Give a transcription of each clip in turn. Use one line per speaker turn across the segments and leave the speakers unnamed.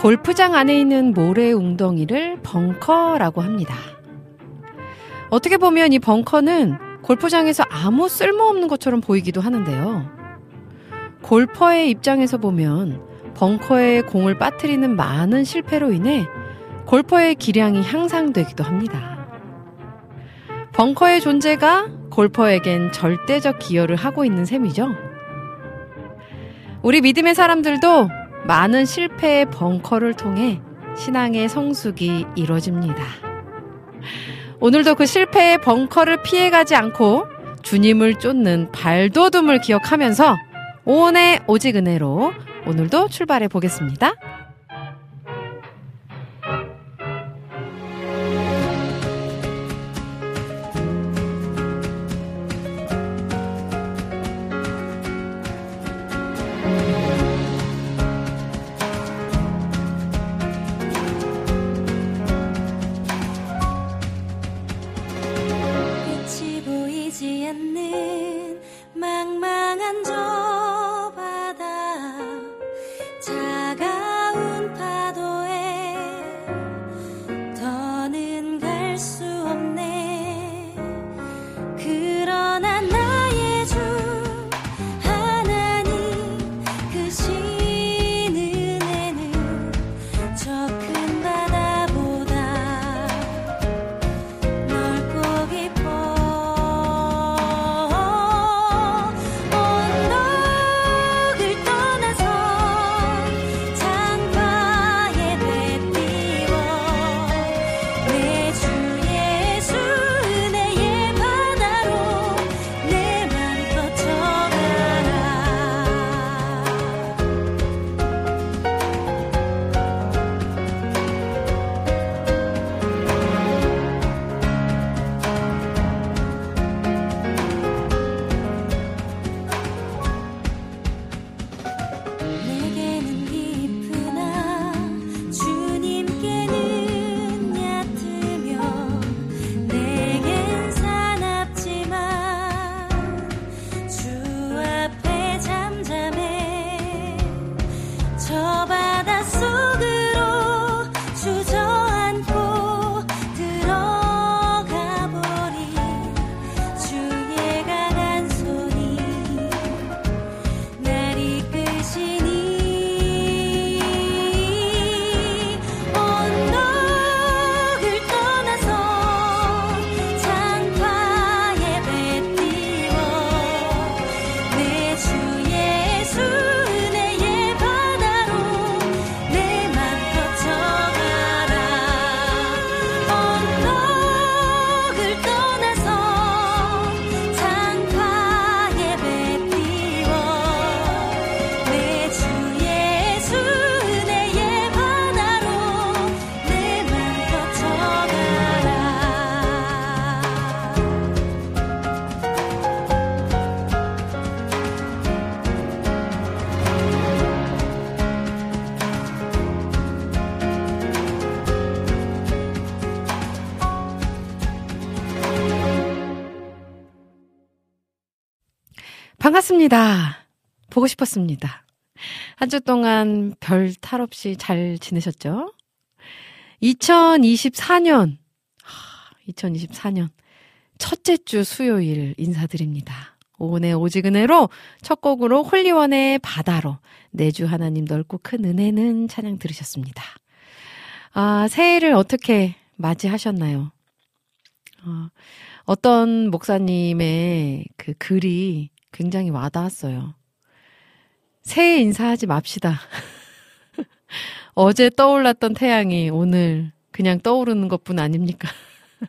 골프장 안에 있는 모래 웅덩이를 벙커라고 합니다. 어떻게 보면 이 벙커는 골프장에서 아무 쓸모없는 것처럼 보이기도 하는데요. 골퍼의 입장에서 보면 벙커에 공을 빠뜨리는 많은 실패로 인해 골퍼의 기량이 향상되기도 합니다. 벙커의 존재가 골퍼에겐 절대적 기여를 하고 있는 셈이죠. 우리 믿음의 사람들도 많은 실패의 벙커를 통해 신앙의 성숙이 이루어집니다. 오늘도 그 실패의 벙커를 피해가지 않고 주님을 쫓는 발돋움을 기억하면서 오온의 오직 은혜로 오늘도 출발해 보겠습니다. 반갑습니다. 보고 싶었습니다. 한 주 동안 별 탈 없이 잘 지내셨죠? 2024년, 2024년 첫째 주 수요일 인사드립니다. 오은의 오직 은혜로 첫 곡으로 홀리원의 바다로 내주 하나님 넓고 큰 은혜는 찬양 들으셨습니다. 아, 새해를 어떻게 맞이하셨나요? 어, 어떤 목사님의 그 글이 굉장히 와닿았어요.
새해 인사하지 맙시다. 어제 떠올랐던 태양이 오늘 그냥 떠오르는 것뿐 아닙니까?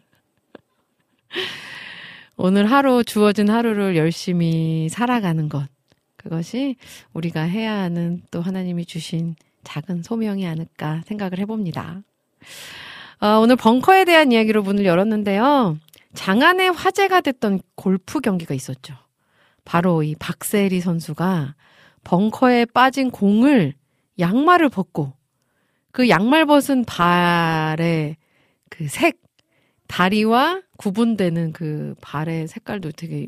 오늘 하루 주어진 하루를 열심히 살아가는 것. 그것이 우리가 해야 하는 또 하나님이 주신 작은 소명이 아닐까 생각을 해봅니다. 어, 오늘 벙커에 대한 이야기로 문을 열었는데요. 장안에 화제가 됐던 골프 경기가 있었죠. 바로 이 박세리 선수가 벙커에 빠진 공을 양말을 벗고 그 양말 벗은 발의 그 색, 다리와 구분되는 그 발의 색깔도 되게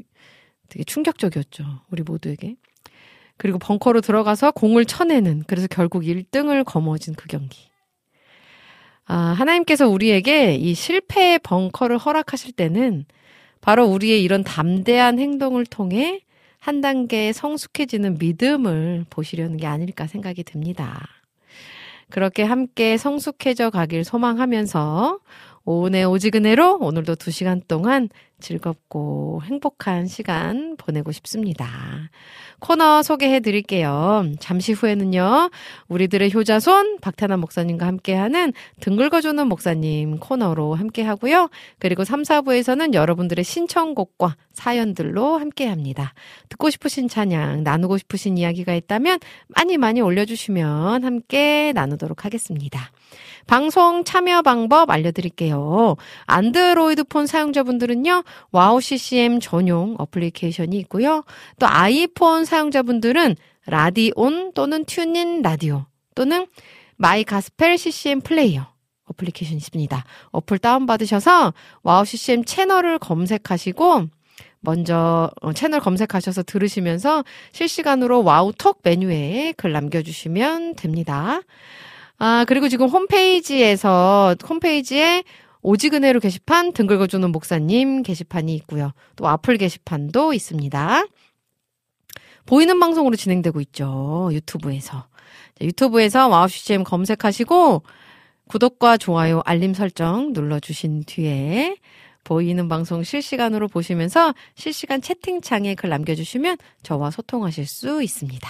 되게 충격적이었죠. 우리 모두에게. 그리고 벙커로 들어가서 공을 쳐내는 그래서 결국 1등을 거머쥔 그 경기. 아, 하나님께서 우리에게 이 실패의 벙커를 허락하실 때는 바로 우리의 이런 담대한 행동을 통해 한 단계 성숙해지는 믿음을 보시려는 게 아닐까 생각이 듭니다. 그렇게 함께 성숙해져 가길 소망하면서 오은의 오지근해로 오늘도 두 시간 동안 즐겁고 행복한 시간 보내고 싶습니다. 코너 소개해 드릴게요. 잠시 후에는요, 우리들의 효자손 박태남 목사님과 함께하는 등 긁어주는 목사님 코너로 함께 하고요. 그리고 3, 4부에서는 여러분들의 신청곡과 사연들로 함께 합니다. 듣고 싶으신 찬양, 나누고 싶으신 이야기가 있다면 많이 많이 올려주시면 함께 나누도록 하겠습니다. 방송 참여 방법 알려드릴게요. 안드로이드 폰 사용자분들은요, 와우 CCM 전용 어플리케이션이 있고요. 또 아이폰 사용자분들은 라디온 또는 TuneIn Radio 또는 My Gospel CCM Player 어플리케이션이 있습니다. 어플 다운받으셔서 와우 CCM 채널을 검색하시고 먼저 어, 채널 검색하셔서 들으시면서 실시간으로 와우톡 메뉴에 글 남겨주시면 됩니다. 아, 그리고 지금 홈페이지에서, 홈페이지에 오직은혜로 게시판 등 긁어주는 목사님 게시판이 있고요. 또 와플 게시판도 있습니다. 보이는 방송으로 진행되고 있죠. 유튜브에서. 유튜브에서 와우 CCM 검색하시고 구독과 좋아요, 알림 설정 눌러주신 뒤에 보이는 방송 실시간으로 보시면서 실시간 채팅창에 글 남겨주시면 저와 소통하실 수 있습니다.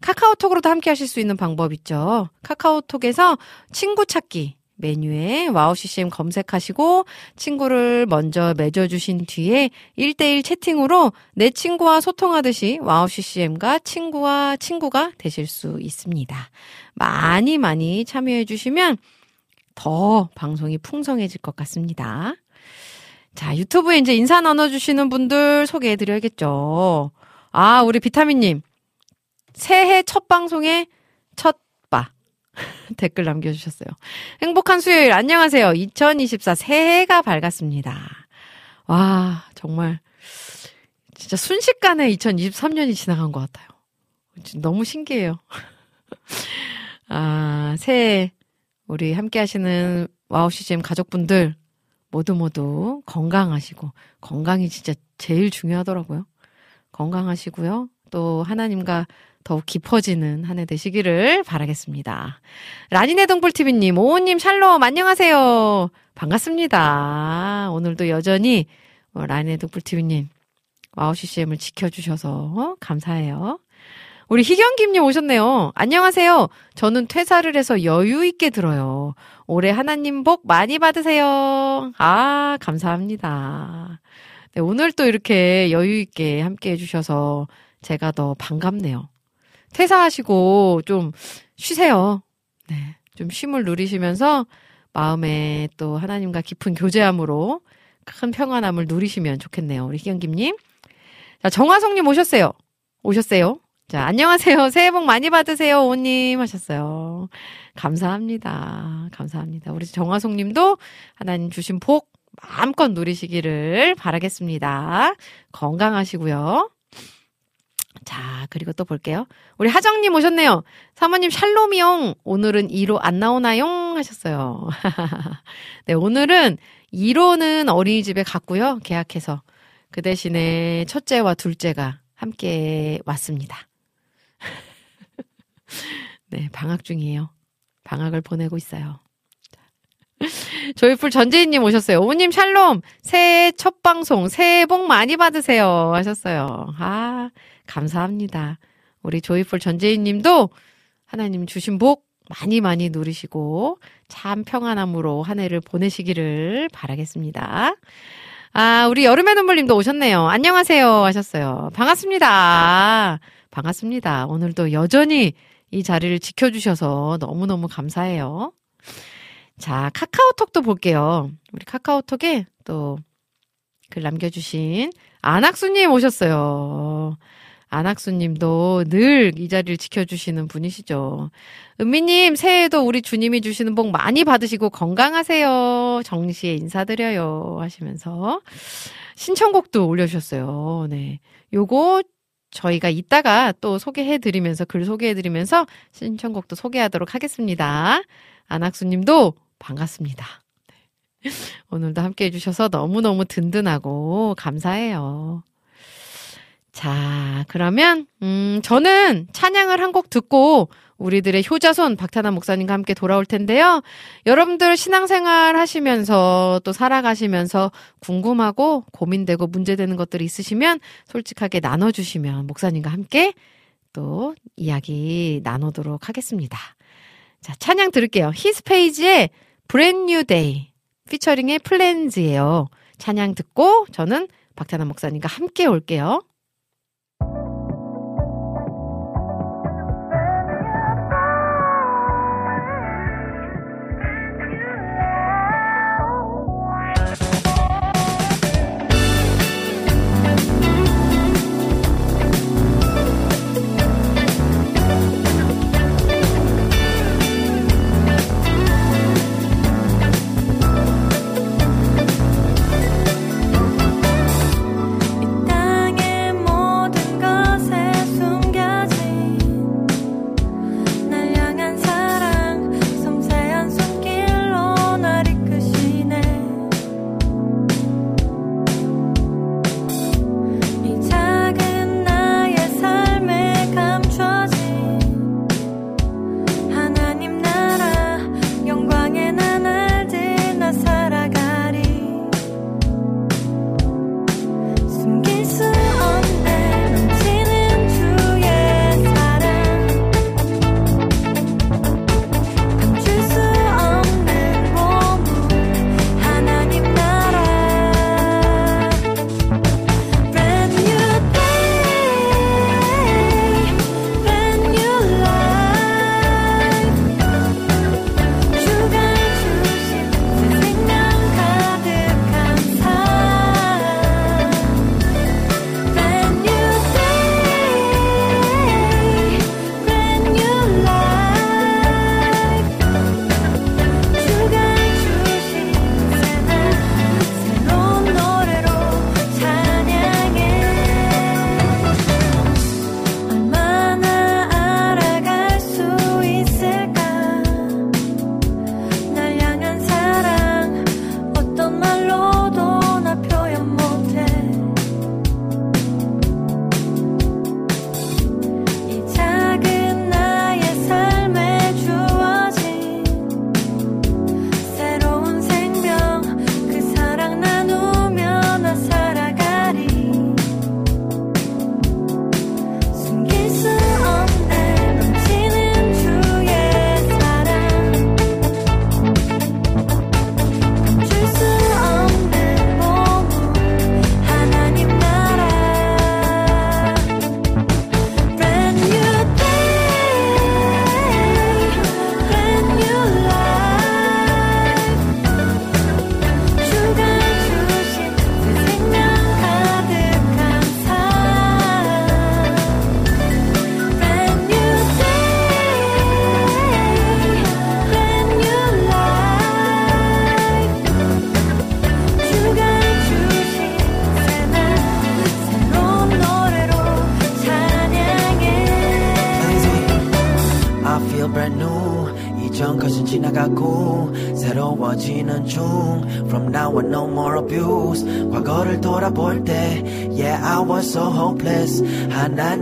카카오톡으로도 함께 하실 수 있는 방법 있죠. 카카오톡에서 친구 찾기 메뉴에 와우 CCM 검색하시고 친구를 먼저 맺어주신 뒤에 1대1 채팅으로 내 친구와 소통하듯이 와우 CCM과 친구와 친구가 되실 수 있습니다. 많이 많이 참여해주시면 더 방송이 풍성해질 것 같습니다. 자, 유튜브에 이제 인사 나눠주시는 분들 소개해드려야겠죠. 아, 우리 비타민님. 새해 첫 방송에 첫 바. 댓글 남겨주셨어요. 행복한 수요일, 안녕하세요. 2024 새해가 밝았습니다. 와, 정말, 진짜 순식간에 2023년이 지나간 것 같아요. 너무 신기해요. 아, 새해, 우리 함께 하시는 와우 CCM 가족분들, 모두 모두 건강하시고, 건강이 진짜 제일 중요하더라고요. 건강하시고요. 또 하나님과 더욱 깊어지는 한 해 되시기를 바라겠습니다. 라니네 동불TV님, 오호님 샬롬, 안녕하세요. 반갑습니다. 오늘도 여전히 라니네 동불TV님, 와우 CCM을 지켜주셔서 어? 감사해요. 우리 희경김님 오셨네요. 안녕하세요. 저는 퇴사를 해서 여유있게 들어요. 올해 하나님 복 많이 받으세요. 아, 감사합니다. 네, 오늘 또 이렇게 여유있게 함께 해주셔서 제가 더 반갑네요. 퇴사하시고 좀 쉬세요. 네. 좀 쉼을 누리시면서 마음에 또 하나님과 깊은 교제함으로 큰 평안함을 누리시면 좋겠네요. 우리 희경김님. 자, 정화성님 오셨어요. 오셨어요. 자, 안녕하세요. 새해 복 많이 받으세요. 오님 하셨어요. 감사합니다. 감사합니다. 우리 정화송 님도 하나님 주신 복 마음껏 누리시기를 바라겠습니다. 건강하시고요. 자, 그리고 또 볼게요. 우리 하정님 오셨네요. 사모님 샬롬이용. 오늘은 2로 안 나오나요? 하셨어요. 네, 오늘은 2로는 어린이집에 갔고요. 계약해서. 그 대신에 첫째와 둘째가 함께 왔습니다. 네, 방학 중이에요. 방학을 보내고 있어요. 조이풀 전재인님 오셨어요. 어머님 샬롬! 새해 첫 방송, 새해 복 많이 받으세요. 하셨어요. 아, 감사합니다.
우리 조이풀 전재인 님도 하나님 주신 복 많이 많이 누리시고 참 평안함으로 한 해를 보내시기를 바라겠습니다. 아, 우리 여름의 눈물님도 오셨네요. 안녕하세요 하셨어요. 반갑습니다. 반갑습니다. 오늘도 여전히 이 자리를 지켜주셔서 너무너무 감사해요. 자, 카카오톡도 볼게요. 우리 카카오톡에 또 글 남겨주신 안학수님 오셨어요. 안학수님도 늘 이 자리를 지켜주시는 분이시죠. 은미님, 새해에도 우리 주님이 주시는 복 많이 받으시고 건강하세요. 정시에 인사드려요. 하시면서 신청곡도 올려주셨어요. 네. 요거 저희가 이따가 또 소개해드리면서 글 소개해드리면서 신청곡도 소개하도록 하겠습니다. 안학수님도 반갑습니다. 네. 오늘도 함께 해주셔서 너무너무 든든하고 감사해요. 자, 그러면, 음, 저는 찬양을 한 곡 듣고 우리들의 효자손 박태남 목사님과 함께 돌아올 텐데요. 여러분들 신앙생활 하시면서 또 살아가시면서 궁금하고 고민되고 문제되는 것들이 있으시면 솔직하게 나눠주시면 목사님과 함께 또 이야기 나누도록 하겠습니다. 자, 찬양 들을게요. 히스페이지의 New Day 피처링의 플랜즈예요. 찬양 듣고 저는 박태남 목사님과 함께 올게요.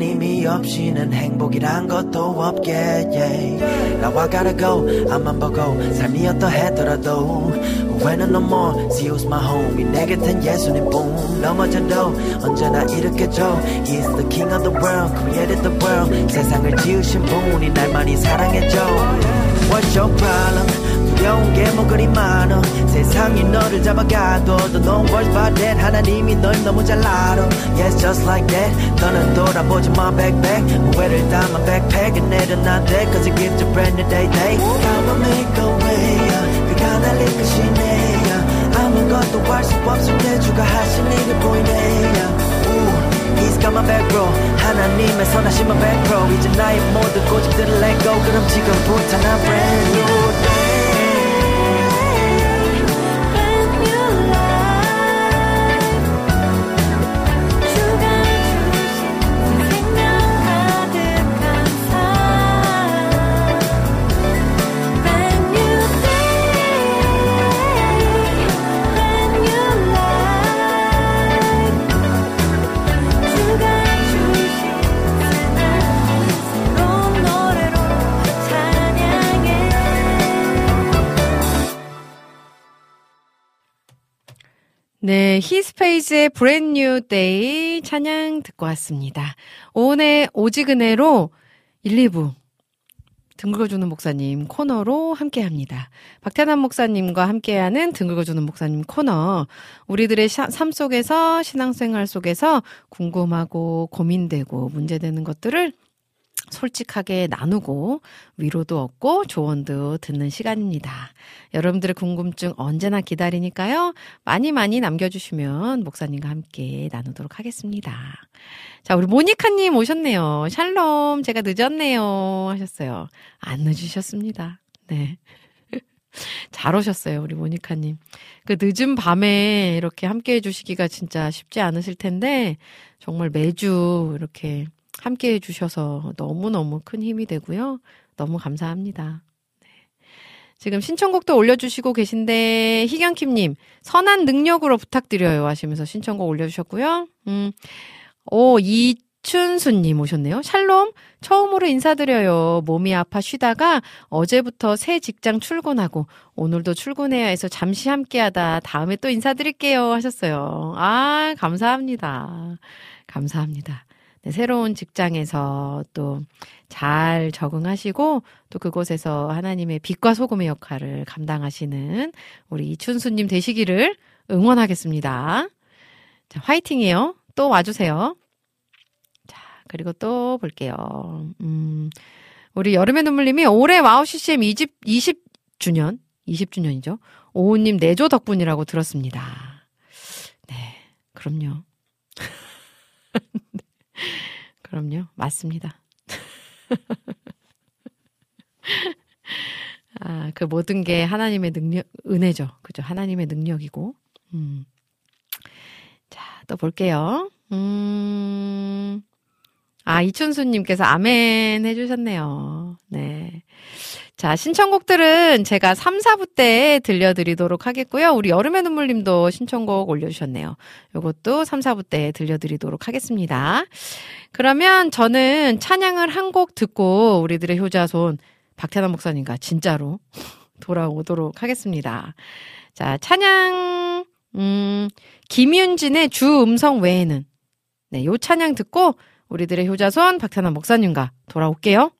님이
없이는 행복이란 것도 없게 yeah. I gotta go 앞만 보고 삶이 어떠했더라도 후회는 no more See who's my homie 내 곁엔 예수님 boom 넘어져도 언제나 일으켜줘 He's the king of the world created the world 세상을 지으신 분이 날 많이 사랑해줘 What's your problem 두려운 게 뭐 그리 많어 세상이 너를 잡아가도 Don't no worries about that 하나님이 널 너무 잘 알아 Yes just like that 너는 돌아보지 마 backpack 후회를 담아 backpack 내려놔 돼 Cause it gives you brand new day day I'ma make a way 그가 날 이끄시네 아무것도 할 수 없을 때 주가 하신 일을 보이네. He's got my back bro 하나님의 선하심은 100% 이제 나의 모든 고집들을 let go 그럼 지금부터 난 brand new day
네, 히스페이스의 Brand New Day 찬양 듣고 왔습니다. 오늘 오직은혜로 1, 2부 등 긁어주는 목사님 코너로 함께 합니다. 박태남 목사님과 함께하는 등 긁어주는 목사님 코너. 우리들의 샤- 삶 속에서 신앙생활 속에서 궁금하고 고민되고 문제되는 것들을 솔직하게 나누고 위로도 얻고 조언도 듣는 시간입니다. 여러분들의 궁금증 언제나 기다리니까요. 많이 많이 남겨주시면 목사님과 함께 나누도록 하겠습니다. 자, 우리 모니카님 오셨네요. 샬롬, 제가 늦었네요. 하셨어요. 안 늦으셨습니다. 네. 잘 오셨어요, 우리 모니카님. 그 늦은 밤에 이렇게 함께 해주시기가 진짜 쉽지 않으실 텐데, 정말 매주 이렇게 함께 해주셔서 너무너무 큰 힘이 되고요. 너무 감사합니다. 네. 지금 신청곡도 올려주시고 계신데, 희경킴님, 선한 능력으로 부탁드려요. 하시면서 신청곡 올려주셨고요. 음, 오, 이 춘수님 오셨네요. 샬롬, 처음으로 인사드려요. 몸이 아파 쉬다가 어제부터 새 직장 출근하고 오늘도 출근해야 해서 잠시 함께 하다 다음에 또 인사드릴게요 하셨어요. 아, 감사합니다. 감사합니다. 네, 새로운 직장에서 또 잘 적응하시고 또 그곳에서 하나님의 빛과 소금의 역할을 감당하시는 우리 이춘수님 되시기를 응원하겠습니다. 자, 화이팅이에요. 또 와주세요. 자, 그리고 또 볼게요. 음, 우리 여름의 눈물님이 올해 와우 CCM 20, 20주년, 20주년이죠. 오우님 내조 덕분이라고 들었습니다. 네, 그럼요. 그럼요. 맞습니다. 아, 그 모든 게 하나님의 능력, 은혜죠. 그죠. 하나님의 능력이고. 음. 자, 또 볼게요. 음. 아, 이춘수님께서 아멘 해주셨네요. 네. 자, 신청곡들은 제가 3, 4부 때 들려드리도록 하겠고요. 우리 여름의 눈물님도 신청곡 올려주셨네요. 요것도 3, 4부 때 들려드리도록 하겠습니다. 그러면 저는 찬양을 한 곡 듣고 우리들의 효자손 박태남 목사님과 진짜로 돌아오도록 하겠습니다. 자, 찬양, 음, 김윤진의 주 음성 외에는 네, 요 찬양 듣고 우리들의 효자손 박태남 목사님과 돌아올게요.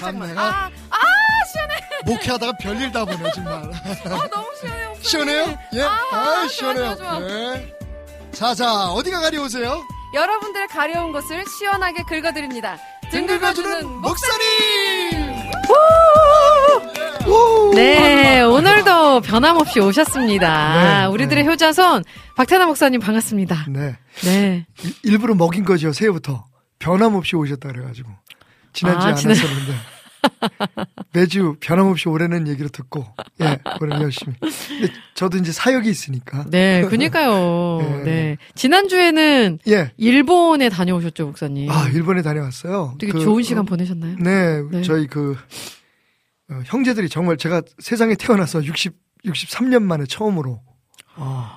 참.
내가.
아, 아, 시원해.
목회하다가 별일 다 보네 정말.
아, 너무 시원해, 목사님.
시원해요? 예.
아,
아, 시원해요.
좋아, 좋아.
네. 자, 자, 어디가 가려우세요?
여러분들의 가려운 곳을 시원하게 긁어드립니다. 등 긁어주는 목사님!
우!
네, 오늘도 변함없이 오셨습니다.
네,
우리들의
네.
효자손 박태나 목사님 반갑습니다.
네.
네.
일- 일부러 먹인 거죠, 새해부터. 변함없이 오셨다 그래가지고. 지난주에
아,
안
지난-
했었는데. 매주 변함없이 오라는 얘기를 듣고, 예, 오늘 열심히. 근데 저도 이제 사역이 있으니까.
네, 그니까요.
네.
네. 지난주에는
예.
일본에 다녀오셨죠, 목사님.
아, 일본에 다녀왔어요.
되게
그,
좋은 시간
어,
보내셨나요?
네,
네.
저희 그, 어, 형제들이 정말 제가 세상에 태어나서 60, 63년 만에 처음으로, 어,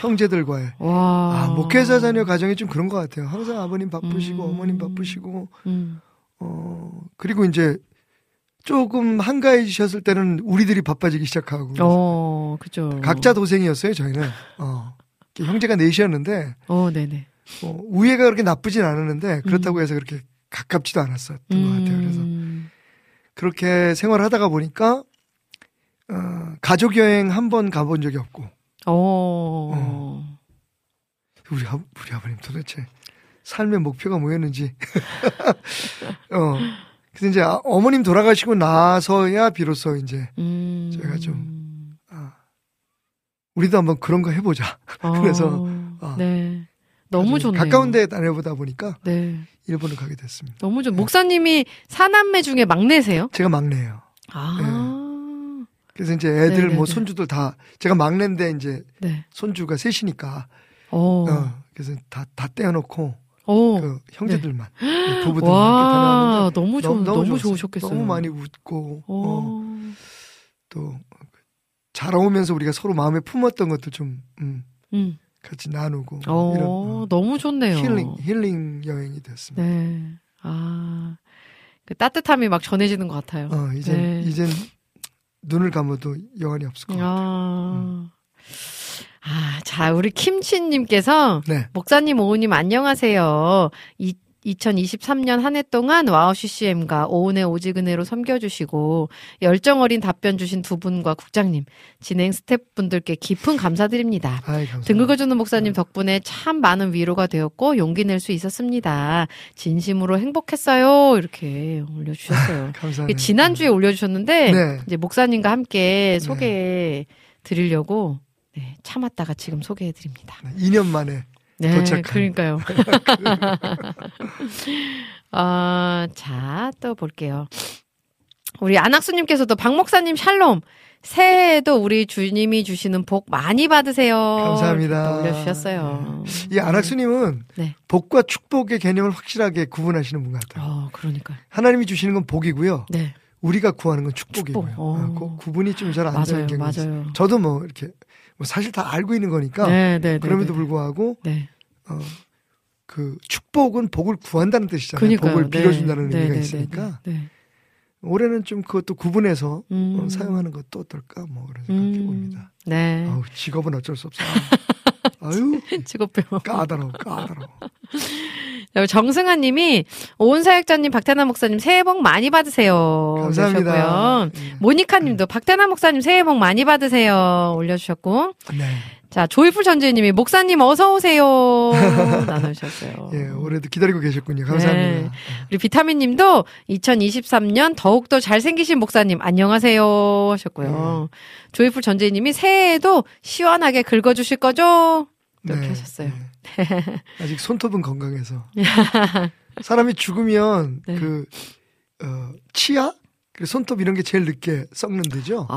형제들과의,
와.
아, 목회자 자녀 가정이 좀 그런 것 같아요. 항상 아버님 바쁘시고,
음.
어머님 바쁘시고,
음.
어, 그리고 이제 조금 한가해지셨을 때는 우리들이 바빠지기 시작하고.
어, 그죠.
각자 도생이었어요, 저희는. 어. 형제가 넷이었는데,
어, 네네.
어, 우애가 그렇게 나쁘진 않았는데, 그렇다고 해서 그렇게 가깝지도 않았었던 것 같아요. 그래서
음.
그렇게 생활하다가 보니까, 어, 가족 여행 한 번 가본 적이 없고,
어.
우리, 아, 우리 아버님 도대체 삶의 목표가 뭐였는지. 어. 그래서 이제 아- 어머님 돌아가시고 나서야 비로소 이제
음.
제가 좀- 아, 우리도 한번 그런 거 해보자. 그래서,
어,
어.
네. 너무 좋네요.
가까운 데 다녀보다 보니까
네.
일본을 가게 됐습니다.
너무 좋. 목사님이 사남매 중에 막내세요?
제가 막내예요.
아.
그래서 이제 애들
네네네.
뭐 손주들 다 제가 막내인데 이제
네.
손주가 셋이니까
어.
어, 그래서 다 다 떼어놓고
어.
그 형제들만 네, 부부들만
와,
이렇게
너무 좋, 너무,
좋았어요.
좋으셨겠어요.
너무 많이 웃고
어.
어, 또 자라오면서 우리가 서로 마음에 품었던 것도 좀 음,
음.
같이 나누고
어,
이런 어,
너무 좋네요.
힐링 힐링 여행이 됐습니다.
네. 아. 그 따뜻함이 막 전해지는 것 같아요.
어 이제
네.
이젠 눈을 감아도 여한이 없을 것 같아요.
아. 아, 자, 우리 김치님께서
네.
목사님, 오우님, 안녕하세요. 이, 2023년 한 해 동안 와우 CCM과 오은의 오직은혜로 섬겨주시고 열정 어린 답변 주신 두 분과 국장님, 진행 스태프분들께 깊은 감사드립니다.
아이 감사합니다.
등 긁어주는 목사님 덕분에 참 많은 위로가 되었고 용기 낼 수 있었습니다. 진심으로 행복했어요. 이렇게 올려주셨어요.
감사합니다.
지난주에 올려주셨는데
네.
이제 목사님과 함께 소개해 드리려고 네, 참았다가 지금 소개해 드립니다.
2년 만에
네,
도착한.
그러니까요. 아, 자, 또 볼게요. 우리 안학수님께서도 박 목사님 샬롬. 새해에도 우리 주님이 주시는 복 많이 받으세요.
감사합니다.
올려주셨어요.
이 안학수님은
네.
복과 축복의 개념을 확실하게 구분하시는 분 같아요.
어, 그러니까요.
하나님이 주시는 건 복이고요.
네.
우리가 구하는 건 축복이고요.
축복. 어.
아, 그 구분이 좀 잘 안 되는 경우가 있어요.
맞아요.
저도 뭐 이렇게 뭐 사실 다 알고 있는 거니까
네, 네, 네.
그럼에도
네.
불구하고
네.
어, 그 축복은 복을 구한다는 뜻이잖아요.
그러니까요.
복을
네.
빌어준다는
네,
의미가
네,
있으니까. 올해는 좀 그것도 구분해서
음.
어, 사용하는 것도 어떨까 뭐 그런 생각해
음.
봅니다.
네.
아우 직업은 어쩔 수 없어요. 아유
직업병.
까다로워 까다로워.
정승아 님이 오은 사역자님, 박태나 목사님 새해 복 많이 받으세요.
감사합니다.
올려주셨고요.
예.
모니카 님도 박태나 목사님 새해 복 많이 받으세요. 올려주셨고.
네.
자, 조이풀 전재 님이 목사님 어서 오세요. 나눠주셨어요.
예, 올해도 기다리고 계셨군요. 감사합니다.
네. 우리 비타민 님도 2023년 더욱더 잘생기신 목사님 안녕하세요 하셨고요.
네.
조이풀 전재 님이 새해에도 시원하게 긁어주실 거죠? 이렇게
네,
하셨어요.
네. 아직 손톱은 건강해서. 사람이 죽으면
네.
그 어, 치아, 그리고 손톱 이런 게 제일 늦게 썩는 데죠.
아,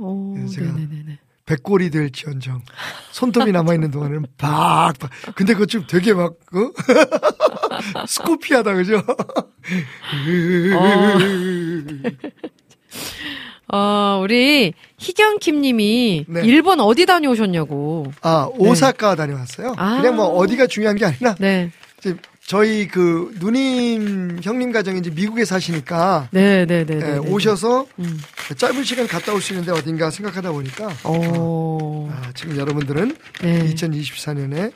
어,
오,
네, 제가
네네네네.
백골이 될지언정 손톱이 남아 있는 동안에는 박박. 근데 그거 좀 되게 막 어? 스코피하다 그죠?
어, 우리 희경킴 님이
네.
일본 어디 다녀오셨냐고.
아 오사카 다녀왔어요.
아.
그냥 뭐 어디가 중요한 게 아니라
네.
이제 저희 그 누님 형님 가정이 이제 미국에 사시니까
네, 네, 네,
예,
네. 네.
오셔서
음.
짧은 시간 갔다 올 수 있는데 어딘가 생각하다 보니까
어.
아, 지금 여러분들은
네.
2024년에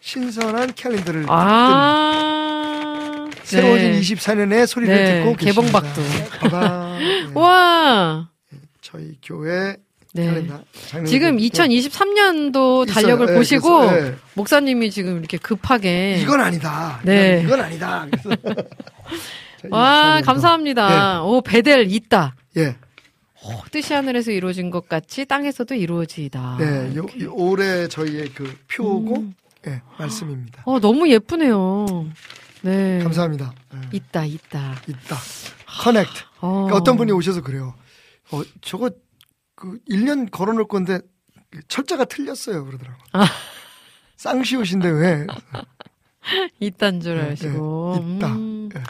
신선한 캘린더를 뜬
아.
새로워진
네.
24년의 소리를
네,
듣고 계십니다. 네,
와.
저희 교회
네. 지금
있고.
2023년도
있어요.
달력을
네,
보시고
그래서, 네.
목사님이 지금 이렇게 급하게
이건 아니다.
네.
이건, 아니다.
와
24년도.
감사합니다. 오 베델 있다.
예.
오, 뜻이 하늘에서 이루어진 것 같이 땅에서도 이루어지다.
네, 요, 요 올해 저희의 그 표고
음.
예, 말씀입니다.
어 너무 예쁘네요. 네.
감사합니다. 예,
있다 있다.
있다. 커넥트.
어.
그러니까 어떤 분이 오셔서 그래요. 어, 저거 그 1년 걸어 놓을 건데 철자가 틀렸어요. 그러더라고.
아.
쌍시옷인데 왜?
있단 줄
예,
아시고.
예, 있다.
음,
예.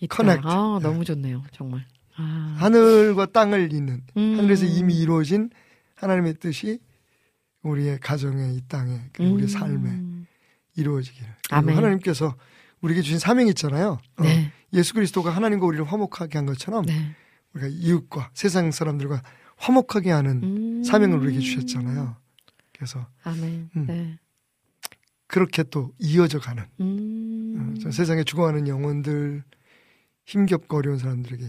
있다.
커넥트.
아,
예.
너무 좋네요. 정말. 아.
하늘과 땅을 잇는
음.
하늘에서 이미 이루어진 하나님의 뜻이 우리의 가정에 이 땅에 그리고 우리의
음.
삶에 이루어지기를.
아멘.
하나님께서 우리에게 주신 사명이 있잖아요. 어,
네.
예수 그리스도가 하나님과 우리를 화목하게 한 것처럼
네.
우리가 이웃과 세상 사람들과 화목하게 하는
음.
사명을 우리에게 주셨잖아요. 그래서
아멘.
음.
네.
그렇게 또 이어져 가는
음.
어, 저 세상에 죽어가는 영혼들 힘겹고 어려운 사람들에게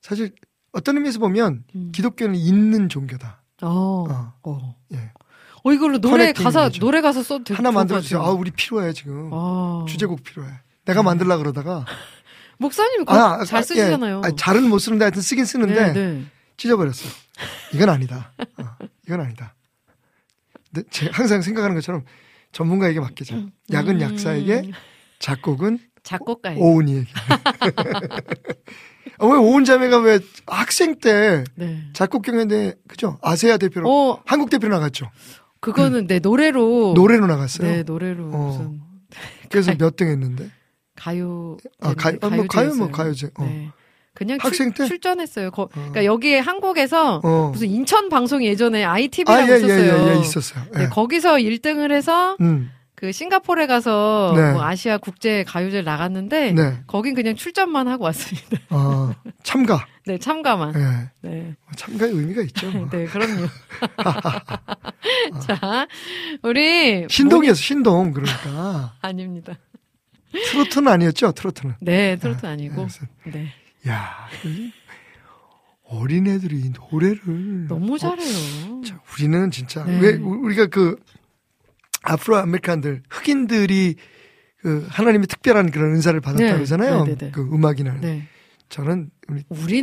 사실 어떤 의미에서 보면
음.
기독교는 있는 종교다.
어.
어,
어.
예.
어, 이걸로 노래 가사,
거죠.
노래 가사 써도
하나 만들어
것
주세요. 아. 우리 필요해 지금.
아.
주제곡 필요해. 내가 만들라 그러다가
목사님이
아,
잘
아,
쓰시잖아요.
예. 아니, 잘은 못 쓰는데 하여튼 쓰긴 쓰는데
네, 네.
찢어버렸어. 이건 아니다. 어, 이건 아니다. 근데 제가 항상 생각하는 것처럼 전문가에게 맡기자. 약은
음.
약사에게, 작곡은
작곡가예요.
오은이에게. 아, 왜 오은 자매가 왜 학생 때
네.
작곡 경연대 그죠? 아세아 대표로
어,
한국 대표로 나갔죠.
그거는 네 노래로
노래로 나갔어요.
네, 노래로
어.
무슨
그래서 몇 등 했는데.
가요
아, 가요- 아, 뭐 가요, 뭐 가요제. 어.
네. 그냥
학생 때?
출, 전했어요 그러니까 여기에 한국에서
어.
무슨 인천 방송이 예전에
아,
ITV라고
예, 예,
있었어요.
예, 예, 있었어요. 예.
네, 거기서 1등을 해서
음,
그 싱가포르에 가서
네.
뭐 아시아 국제 가요제 를 나갔는데
네.
거긴 그냥 출전만 하고 왔습니다.
아, 참가.
네, 참가만.
예.
네.
참가의 의미가 있죠. 뭐.
네, 그럼요. 자, 우리
신동이었어, 신동. 그러니까.
아닙니다.
트로트는 아니었죠, 트로트는.
네, 트로트 아니고.
그래서,
네.
야, 이 어린애들이 노래를.
너무
어,
잘해요.
자, 우리는 진짜
네.
왜 우- 우리가 그 Afro American들 흑인들이 그 하나님의 특별한 그런 은사를 받았다
네.
그러잖아요.
네, 네, 네.
그 음악이나
네.
저는 우리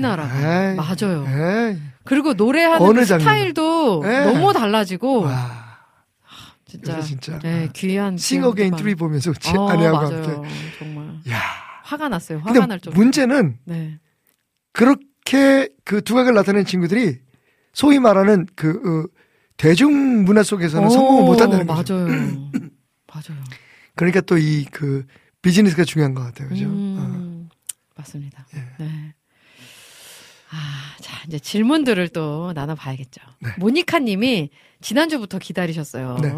에이,
맞아요.
에이,
그리고 노래하는 그. 스타일도
네.
너무 달라지고
와,
진짜
진짜
네, 귀한
싱어게인 3 보면서 제
어,
아내하고
맞아요.
함께
정말
야.
화가 났어요. 화가 날 정도.
문제는
네.
그렇게 그 두각을 나타낸 친구들이 소위 말하는 그 어, 대중 문화 속에서는 성공을
오,
못한다는 거죠.
맞아요. 맞아요.
그러니까 또 이 그 비즈니스가 중요한 것 같아요. 그죠? 어.
음, 맞습니다.
예.
네. 아, 자, 이제 질문들을 또 나눠봐야겠죠.
네.
모니카 님이 지난주부터 기다리셨어요.
네.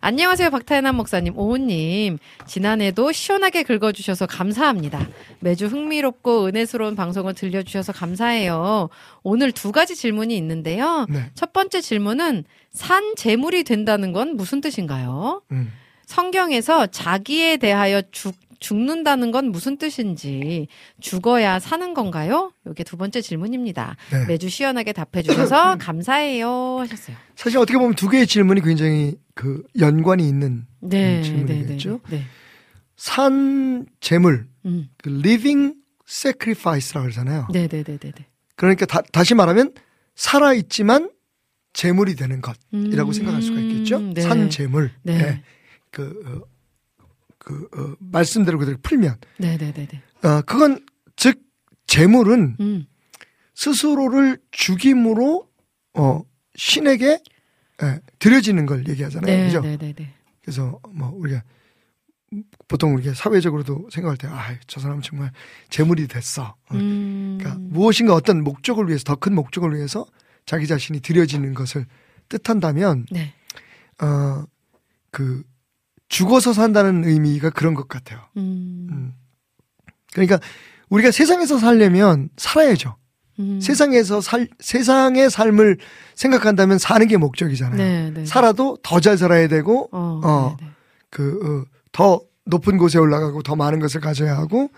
안녕하세요, 박타연한 목사님, 오은님. 지난해도 시원하게 긁어주셔서 감사합니다. 매주 흥미롭고 은혜스러운 방송을 들려주셔서 감사해요. 오늘 두 가지 질문이 있는데요.
네.
첫 번째 질문은 산 재물이 된다는 건 무슨 뜻인가요?
음.
성경에서 자기에 대하여 죽, 죽는다는 건 무슨 뜻인지 죽어야 사는 건가요? 이게 두 번째 질문입니다.
네.
매주 시원하게 답해 주셔서 감사해요 하셨어요.
사실 어떻게 보면 두 개의 질문이 굉장히 그 연관이 있는
네, 네, 네,
질문이겠죠?
네.
산 재물,
음.
그 living sacrifice라고 그러잖아요.
네, 네, 네, 네, 네.
그러니까 다, 시 말하면 살아 있지만 재물이 되는 것이라고
음,
생각할 수가 있겠죠.
네.
산 재물.
네.
예. 그, 어, 그 어, 말씀대로 그대로 풀면
네, 네, 네, 네.
어, 그건 즉 재물은
음.
스스로를 죽임으로 어, 신에게 예, 드려지는 걸 얘기하잖아요.
네,
그죠?
네, 네, 네.
그래서 뭐 우리가 보통 우리가 사회적으로도 생각할 때, 아, 저 사람 은 정말 재물이 됐어. 어,
음.
그러니까 무엇인가 어떤 목적을 위해서 더 큰 목적을 위해서 자기 자신이 드려지는 것을 뜻한다면,
네.
어, 그 죽어서 산다는 의미가 그런 것 같아요.
음.
음. 그러니까 우리가 세상에서 살려면 살아야죠.
음.
세상에서 살 세상의 삶을 생각한다면 사는 게 목적이잖아요.
네, 네.
살아도 더 잘 살아야 되고
어,
어.
네, 네.
그더 높은 곳에 올라가고 더 많은 것을 가져야 하고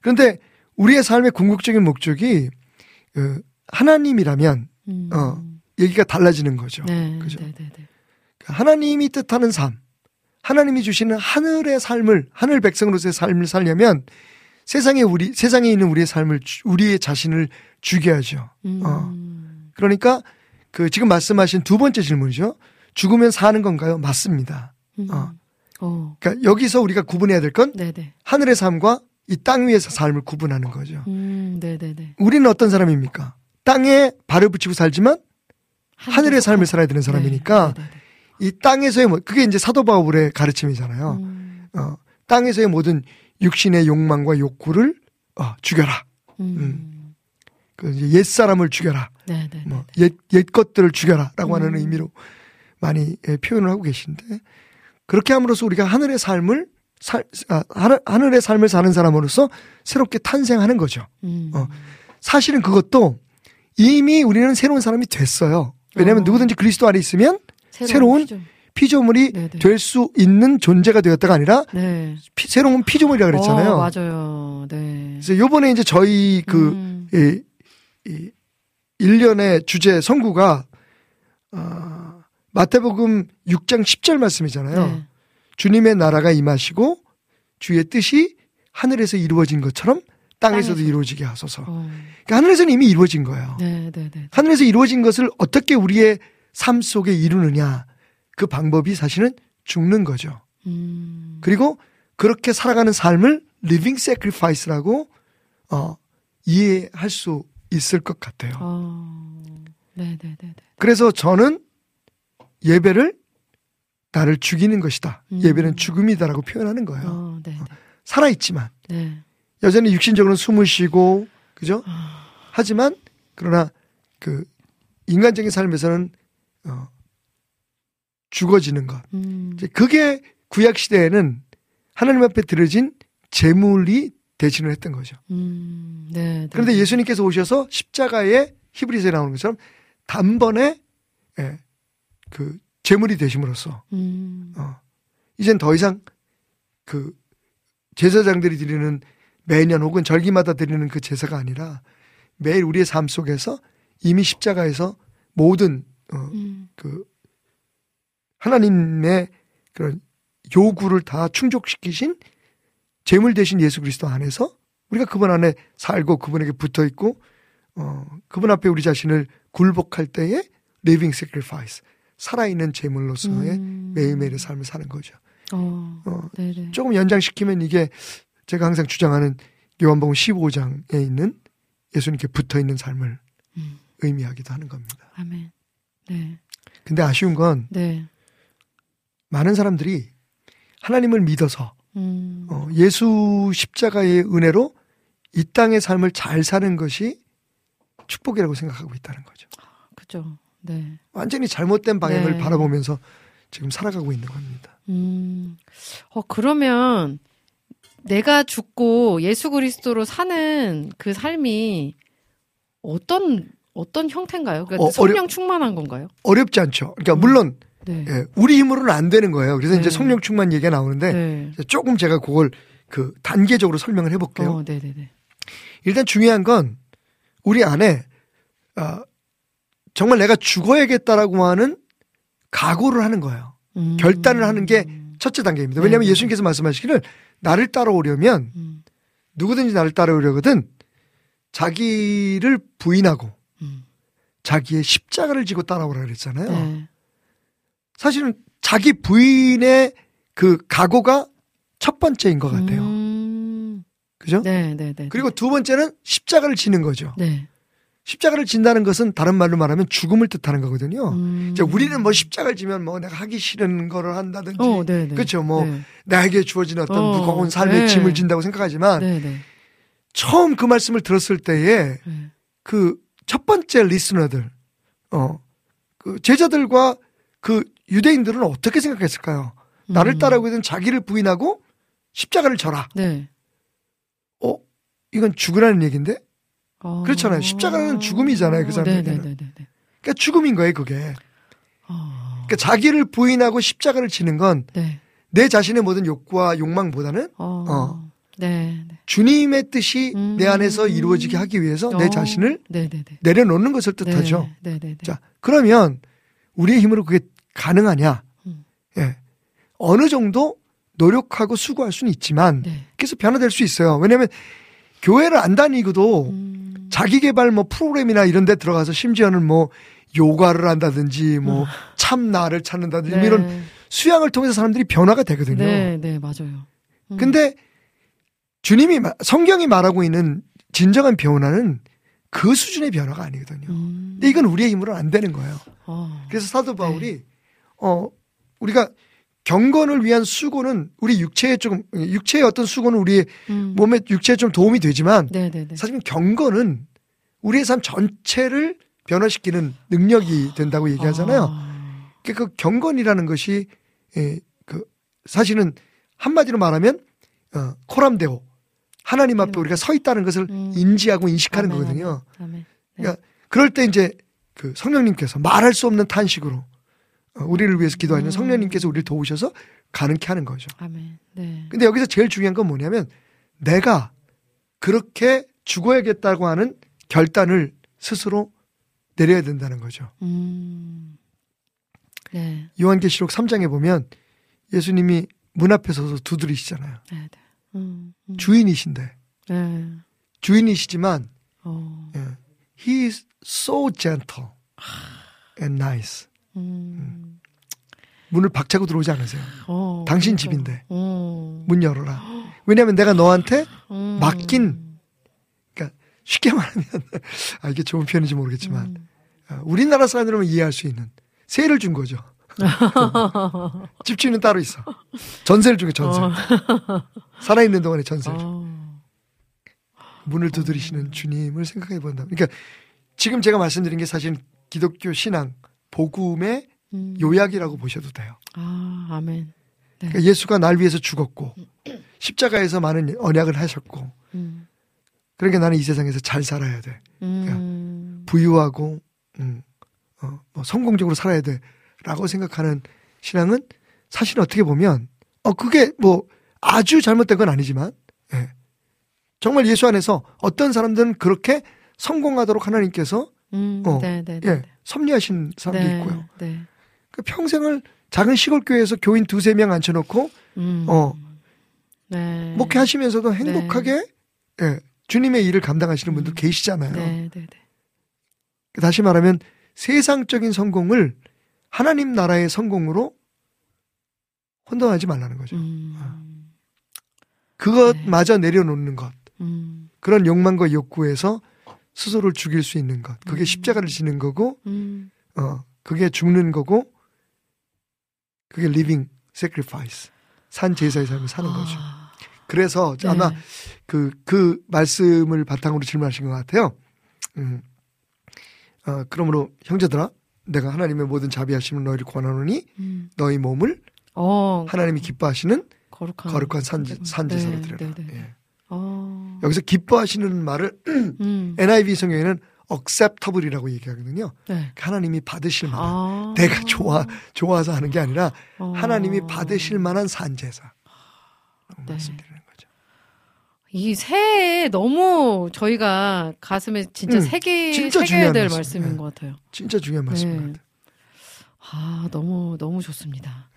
그런데 우리의 삶의 궁극적인 목적이 그 하나님이라면
음.
어, 얘기가 달라지는 거죠.
네,
그죠?
네, 네, 네.
하나님이 뜻하는 삶, 하나님이 주시는 하늘의 삶을 하늘 백성으로서의 삶을 살려면 세상에 우리 세상에 있는 우리의 삶을 주- 우리의 자신을 죽여야죠.
음.
어. 그러니까 그 지금 말씀하신 두 번째 질문이죠. 죽으면 사는 건가요? 맞습니다.
음.
어.
어.
그러니까 여기서 우리가 구분해야 될건
네, 네.
하늘의 삶과 이 땅 위에서 삶을 구분하는 거죠.
음, 네, 네, 네.
우리는 어떤 사람입니까? 땅에 발을 붙이고 살지만 하늘의 삶을 살아야 되는 사람이니까
네, 네, 네,
이 땅에서의 뭐 그게 이제 사도 바울의 가르침이잖아요.
네. 음,
어, 땅에서의 모든 육신의 욕망과 욕구를 어, 죽여라.
음.
그 이제 옛 사람을 죽여라.
네, 네, 네.
뭐 옛 옛 것들을 죽여라라고 하는
음.
의미로 많이 예, 표현을 하고 계신데 그렇게 함으로써 우리가 하늘의 삶을 살, 아, 하늘, 하늘의 삶을 사는 사람으로서 새롭게 탄생하는 거죠.
음.
어. 사실은 그것도 이미 우리는 새로운 사람이 됐어요. 왜냐하면
어.
누구든지 그리스도 안에 있으면 새로운
피조.
피조물이
네네.
될수 있는 존재가 되었다가 아니라
네.
피- 새로운 피조물이라 그랬잖아요.
어, 맞아요. 네.
그래서 요번에 이제 저희 그
음.
이, 이 1년의 주제 선구가 어, 마태복음 6장 10절 말씀이잖아요.
네.
주님의 나라가 임하시고 주의 뜻이 하늘에서 이루어진 것처럼 땅에서도
땅에서.
이루어지게 하소서.
어.
그러니까 하늘에서는 이미 이루어진 거예요.
네, 네, 네.
하늘에서 이루어진 것을 어떻게 우리의 삶 속에 이루느냐. 그 방법이 사실은 죽는 거죠.
음.
그리고 그렇게 살아가는 삶을 living sacrifice라고 어, 이해할 수 있을 것 같아요.
어. 네, 네, 네, 네.
그래서 저는 예배를 나를 죽이는 것이다.
음.
예배는 죽음이다라고 표현하는 거예요.
어, 네, 네.
살아있지만
네.
여전히 육신적으로는 숨을 쉬고 그죠?
아.
하지만 그러나 그 인간적인 삶에서는 어, 죽어지는 것.
음.
이제 그게 구약 시대에는 하나님 앞에 드려진 제물이 대신을 했던 거죠.
음. 네, 네.
그런데 예수님께서 오셔서 십자가에 히브리서에 나오는 것처럼 단번에 예, 그 제물이 되심으로써
음.
어, 이젠 더 이상 그 제사장들이 드리는 매년 혹은 절기마다 드리는 그 제사가 아니라 매일 우리의 삶 속에서 이미 십자가에서 모든 어,
음.
그 하나님의 그런 요구를 다 충족시키신 제물 대신 예수 그리스도 안에서 우리가 그분 안에 살고 그분에게 붙어 있고 어 그분 앞에 우리 자신을 굴복할 때에 living sacrifice 살아있는 제물로서의
음.
매일매일의 삶을 사는 거죠.
어.
어. 조금 연장시키면 이게 제가 항상 주장하는 요한복음 15장에 있는 예수님께 붙어 있는 삶을
음.
의미하기도 하는 겁니다.
아멘. 네.
근데 아쉬운 건
네.
많은 사람들이 하나님을 믿어서
음.
어, 예수 십자가의 은혜로 이 땅의 삶을 잘 사는 것이 축복이라고 생각하고 있다는 거죠.
그죠. 네.
완전히 잘못된 방향을
네.
바라보면서 지금 살아가고 있는 겁니다.
음. 어, 그러면 내가 죽고 예수 그리스도로 사는 그 삶이 어떤, 어떤 형태인가요? 그러니까
어,
성령 충만한 건가요?
어렵지 않죠. 그러니까
음.
물론
네.
예, 우리 힘으로는 안 되는 거예요. 그래서
네.
이제 성령 충만 얘기가 나오는데
네.
조금 제가 그걸 그 단계적으로 설명을 해볼게요.
어, 네네네.
일단 중요한 건 우리 안에 어, 정말 내가 죽어야겠다라고 하는 각오를 하는 거예요.
음.
결단을 하는 게 첫째 단계입니다. 왜냐하면
네.
예수님께서 말씀하시기를 나를 따라오려면
음.
누구든지 나를 따라오려거든 자기를 부인하고
음.
자기의 십자가를 지고 따라오라 그랬잖아요.
네.
사실은 자기 부인의 그 각오가 첫 번째인 것 같아요.
음.
그죠?
네, 네, 네.
그리고 두 번째는 십자가를 지는 거죠.
네.
십자가를 진다는 것은 다른 말로 말하면 죽음을 뜻하는 거거든요.
음.
이제 우리는 뭐 십자가를 지면 뭐 내가 하기 싫은 거를 한다든지
어, 네, 네.
그렇죠. 뭐
네.
나에게 주어진 어떤
어,
무거운 삶의
네.
짐을 진다고 생각하지만
네, 네.
처음 그 말씀을 들었을 때에
네.
그 첫 번째 리스너들 어 그 제자들과 그 유대인들은 어떻게 생각했을까요? 나를
음.
따라오거든 자기를 부인하고 십자가를 져라.
네.
어, 이건 죽으라는 얘기인데?
어.
그렇잖아요. 십자가는 죽음이잖아요, 그 사람에게는.
네네네네.
그러니까 죽음인 거예요, 그게.
어.
그러니까 자기를 부인하고 십자가를 지는 건내
네.
자신의 모든 욕구와 욕망보다는
어.
어.
네. 네.
주님의 뜻이
음.
내 안에서 이루어지게 하기 위해서 내
어.
자신을
네네네.
내려놓는 것을 뜻하죠.
네. 네네네.
자, 그러면 우리의 힘으로 그게 가능하냐?
음.
예. 어느 정도 노력하고 수고할 수는 있지만
네.
계속 변화될 수 있어요. 왜냐하면 교회를 안 다니고도
음.
자기 개발 뭐 프로그램이나 이런 데 들어가서 심지어는 뭐 요가를 한다든지 뭐 참나를 찾는다든지
네.
이런 수양을 통해서 사람들이 변화가 되거든요.
네, 네, 맞아요. 음.
근데 주님이 마- 성경이 말하고 있는 진정한 변화는 그 수준의 변화가 아니거든요.
음.
근데 이건 우리의 힘으로는 안 되는 거예요.
어.
그래서 사도 바울이 어 우리가 경건을 위한 수고는 우리 육체에 조금 육체의 어떤 수고는 우리
음.
몸에 육체에 좀 도움이 되지만
네네네.
사실 경건은 우리의 삶 전체를 변화시키는 능력이 된다고 얘기하잖아요.
아.
그러니까 그 경건이라는 것이 예, 그 사실은 한마디로 말하면 어, 코람데오 하나님 앞에 우리가 서 있다는 것을
음.
인지하고 인식하는
아멘,
거거든요.
아멘. 네.
그러니까 그럴 때 이제 그 성령님께서 말할 수 없는 탄식으로 어, 우리를 위해서 기도하는
음.
성령님께서 우리를 도우셔서 가능케 하는 거죠.
아멘. 네.
근데 여기서 제일 중요한 건 뭐냐면 내가 그렇게 죽어야겠다고 하는 결단을 스스로 내려야 된다는 거죠.
음. 네.
요한계시록 3장에 보면 예수님이 문 앞에 서서 두드리시잖아요.
네. 네. 음. 음.
주인이신데
네.
주인이시지만
어.
예, he is so gentle and nice.
음.
문을 박차고 들어오지 않으세요.
어.
당신
그러니까.
집인데
어.
문 열어라. 왜냐하면 내가 너한테
음.
맡긴 그러니까 쉽게 말하면 아 이게 좋은 표현인지 모르겠지만
음.
어, 우리나라 사람들은 이해할 수 있는 세를 준 거죠. 집주인은 따로 있어. 전세를 준게 전세.
어.
살아있는 동안에 전세를. 줘.
어.
문을 두드리시는 주님을 생각해 본다. 그러니까 지금 제가 말씀드린 게 사실 기독교 신앙 복음의
음.
요약이라고 보셔도 돼요.
아, 아멘.
그러니까 예수가 날 위해서 죽었고 십자가에서 많은 언약을 하셨고
음.
그러니까 나는 이 세상에서 잘 살아야 돼.
음.
부유하고 음, 어, 뭐 성공적으로 살아야 돼 라고 생각하는 신앙은 사실 어떻게 보면 어 그게 뭐 아주 잘못된 건 아니지만 예. 정말 예수 안에서 어떤 사람들은 그렇게 성공하도록 하나님께서
음.
어,
네, 네, 네.
예, 섭리하신 사람도
네,
있고요.
네.
그 평생을 작은 시골 교회에서 교인 두세 명 앉혀놓고
음.
어
네.
목회하시면서도 행복하게 예, 주님의 일을 감당하시는 분들
음.
계시잖아요.
네, 네, 네.
다시 말하면 세상적인 성공을 하나님 나라의 성공으로 혼돈하지 말라는 거죠.
음.
그것마저 내려놓는 것.
음.
그런 욕망과 욕구에서 스스로를 죽일 수 있는 것. 그게
음.
십자가를 지는 거고,
음.
어, 그게 죽는 거고, 그게 living sacrifice. 산 제사의 삶을 사는 거죠.
아,
그래서
네.
아마 그, 그 말씀을 바탕으로 질문하신 것 같아요. 음. 어, 그러므로 형제들아, 내가 하나님의 모든 자비하심을 너희를 권하노니
음.
너희 몸을
어,
하나님이 기뻐하시는
거룩한
거룩한 산, 산제사로
네,
드려라.
네, 네.
예.
어.
여기서 기뻐하시는 말을
음.
NIV 성경에는 acceptable이라고 얘기하거든요.
네.
하나님이 받으실 만한
아.
내가 좋아 좋아서 하는 게 아니라
어.
하나님이 받으실 만한 산제사.
네.
말씀드리는.
이 새해 너무 저희가 가슴에 진짜
음,
새기
진짜
새겨야 될
말씀.
말씀인
네.
것 같아요.
진짜 중요한 말씀인
네.
것 같아요.
아, 너무, 너무 좋습니다.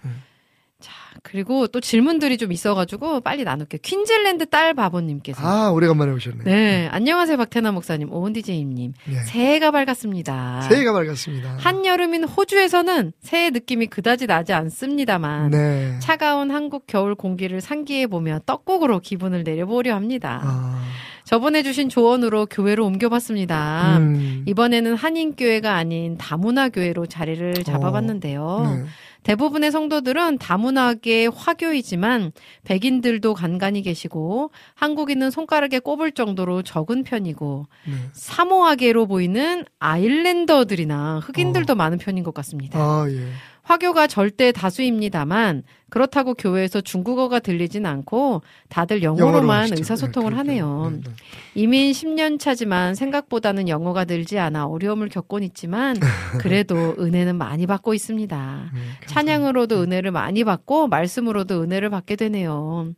음.
자, 그리고 또 질문들이 좀 있어가지고 빨리 나눌게요. 퀸즐랜드 딸 바보님께서.
아 오래간만에 오셨네.
네. 안녕하세요, 박태나 목사님, 오은디제임님.
예.
새해가 밝았습니다.
새해가 밝았습니다.
한여름인 호주에서는 새해 느낌이 그다지 나지 않습니다만.
네.
차가운 한국 겨울 공기를 상기해보며 떡국으로 기분을 내려보려 합니다.
아,
저번에 주신 조언으로 교회로 옮겨봤습니다.
음.
이번에는 한인교회가 아닌 다문화교회로 자리를 잡아봤는데요.
네.
대부분의 성도들은 다문화계 화교이지만 백인들도 간간히 계시고 한국인은 손가락에 꼽을 정도로 적은 편이고
네.
사모하게로 보이는 아일랜더들이나 흑인들도 많은 편인 것 같습니다.
아 예.
화교가 절대 다수입니다만 그렇다고 교회에서 중국어가 들리진 않고 다들
영어로
영어로만. 의사소통을
네,
하네요.
네, 네.
이민 10년 차지만 생각보다는 영어가 늘지 않아 어려움을 겪곤 있지만 그래도 은혜는 많이 받고 있습니다.
네, 감사합니다.
찬양으로도 은혜를 많이 받고 말씀으로도 은혜를 받게 되네요.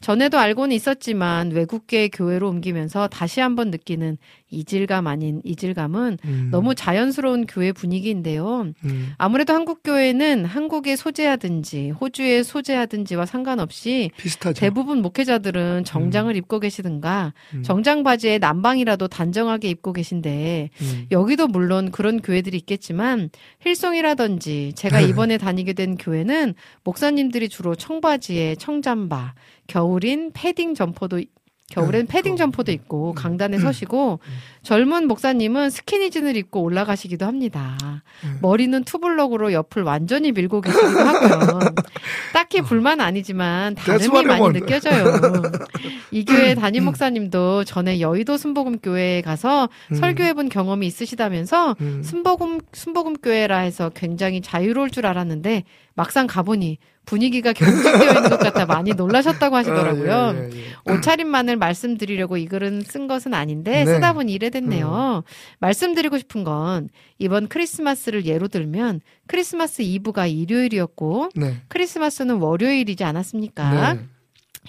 전에도 알고는 있었지만 외국계 교회로 옮기면서 다시 한번 느끼는 이질감 아닌 이질감은
음,
너무 자연스러운 교회 분위기인데요.
음,
아무래도 한국 교회는 한국에 소재하든지 호주 에 소재하든지와 상관없이
비슷하죠.
대부분 목회자들은 정장을 입고 계시든가
음,
정장 바지에 남방이라도 단정하게 입고 계신데
음,
여기도 물론 그런 교회들이 있겠지만 Hillsong이라든지 제가 이번에 다니게 된 교회는 목사님들이 주로 청바지에 청잠바, 겨울인 패딩 점퍼도 겨울엔
네,
패딩. 점퍼도 입고 강단에 서시고
음.
젊은 목사님은 스키니진을 입고 올라가시기도 합니다.
음.
머리는 투블럭으로 옆을 완전히 밀고 계시기도 하고요. 딱히 불만 아니지만
어.
다름이 많이. 느껴져요. 이 교회 담임 목사님도 전에 여의도 순복음 교회에 가서
음.
설교해본 경험이 있으시다면서
음.
순복음 순복음 교회라 해서 굉장히 자유로울 줄 알았는데 막상 가보니 분위기가 경직되어 있는 것 같아 많이 놀라셨다고 하시더라고요.
아, 예, 예, 예.
옷차림만을 말씀드리려고 이 글은 쓴 것은 아닌데
네.
쓰다 보니 이래 됐네요. 말씀드리고 싶은 건 이번 크리스마스를 예로 들면 크리스마스 이브가 일요일이었고
네.
크리스마스는 월요일이지 않았습니까?
네.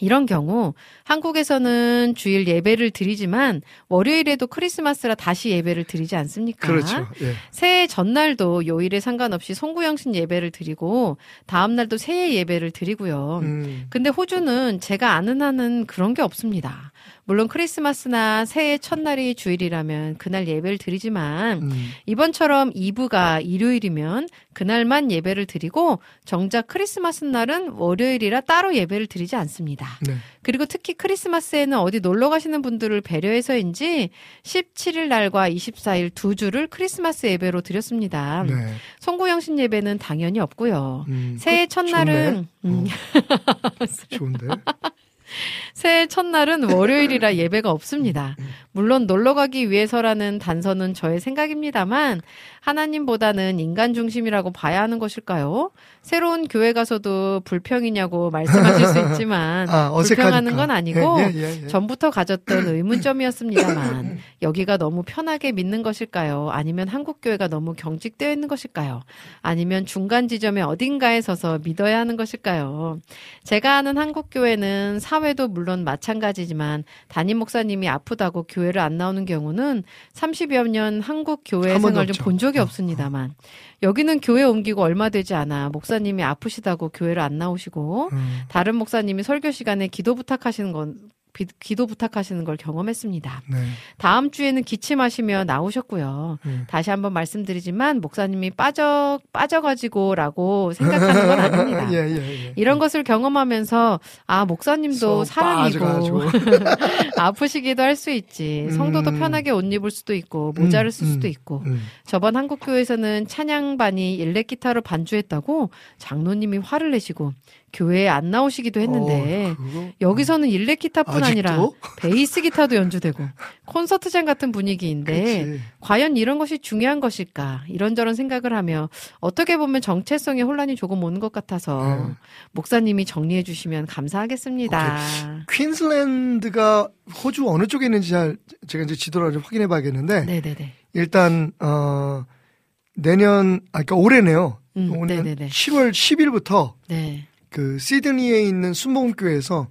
이런 경우 한국에서는 주일 예배를 드리지만 월요일에도 크리스마스라 다시 예배를 드리지 않습니까?
그렇죠. 예.
새해 전날도 요일에 상관없이 송구영신 예배를 드리고 다음 날도 새해 예배를 드리고요.
음,
근데 호주는 제가 아는 한은 그런 게 없습니다. 물론 크리스마스나 새해 첫날이 주일이라면 그날 예배를 드리지만
음,
이번처럼 이브가 일요일이면 그날만 예배를 드리고 정작 크리스마스 날은 월요일이라 따로 예배를 드리지 않습니다.
네.
그리고 특히 크리스마스에는 어디 놀러 가시는 분들을 배려해서인지 17일 날과 24일 두 주를 크리스마스 예배로 드렸습니다.
네.
송구영신 예배는 당연히 없고요.
음,
새해
그-
첫날은
좋네.
음,
어, 좋은데.
새해 첫날은 월요일이라 예배가 없습니다. 물론 놀러 가기 위해서라는 단서는 저의 생각입니다만 하나님보다는 인간 중심이라고 봐야 하는 것일까요? 새로운 교회 가서도 불평이냐고 말씀하실 수 있지만
아.
불평하는 건 아니고
예, 예, 예.
전부터 가졌던 의문점이었습니다만 여기가 너무 편하게 믿는 것일까요? 아니면 한국 교회가 너무 경직되어 있는 것일까요? 아니면 중간 지점에 어딘가에 서서 믿어야 하는 것일까요? 제가 아는 한국 교회는 사 회도 물론 마찬가지지만 담임 목사님이 아프다고 교회를 안 나오는 경우는 30여 년 한국 교회 생활 좀. 본 적이
어,
없습니다만. 여기는 교회 옮기고 얼마 되지 않아 목사님이 아프시다고 교회를 안 나오시고
음,
다른 목사님이 설교 시간에 기도 부탁하시는 건 비- 기도 부탁하시는 걸 경험했습니다.
네.
다음 주에는 기침하시며 나오셨고요.
음.
다시 한번 말씀드리지만 목사님이 빠져 빠져가지고라고 생각하는 건 아닙니다.
예, 예, 예.
이런 것을 경험하면서 아 목사님도 사람이고
빠져가지고.
아프시기도 할 수 있지 성도도
음.
편하게 옷 입을 수도 있고 모자를 쓸
음,
수도
음,
있고
음.
저번 한국 교회에서는 찬양반이 일렉 기타로 반주했다고 장로님이 화를 내시고 교회에 안 나오시기도 했는데
어,
여기서는 일렉 기타뿐 아니라? 베이스 기타도 연주되고 콘서트장 같은 분위기인데
그치.
과연 이런 것이 중요한 것일까 이런저런 생각을 하며 어떻게 보면 정체성의 혼란이 조금 오는 것 같아서
네.
목사님이 정리해 주시면 감사하겠습니다.
퀸슬랜드가 호주 어느 쪽에 있는지 잘 제가 이제 지도를 좀 확인해 봐야겠는데
네네네.
일단 어 내년 아 그러니까 올해네요.
음,
올해
네네네.
10월 10일부터
네.
그 시드니에 있는 순복음교회에서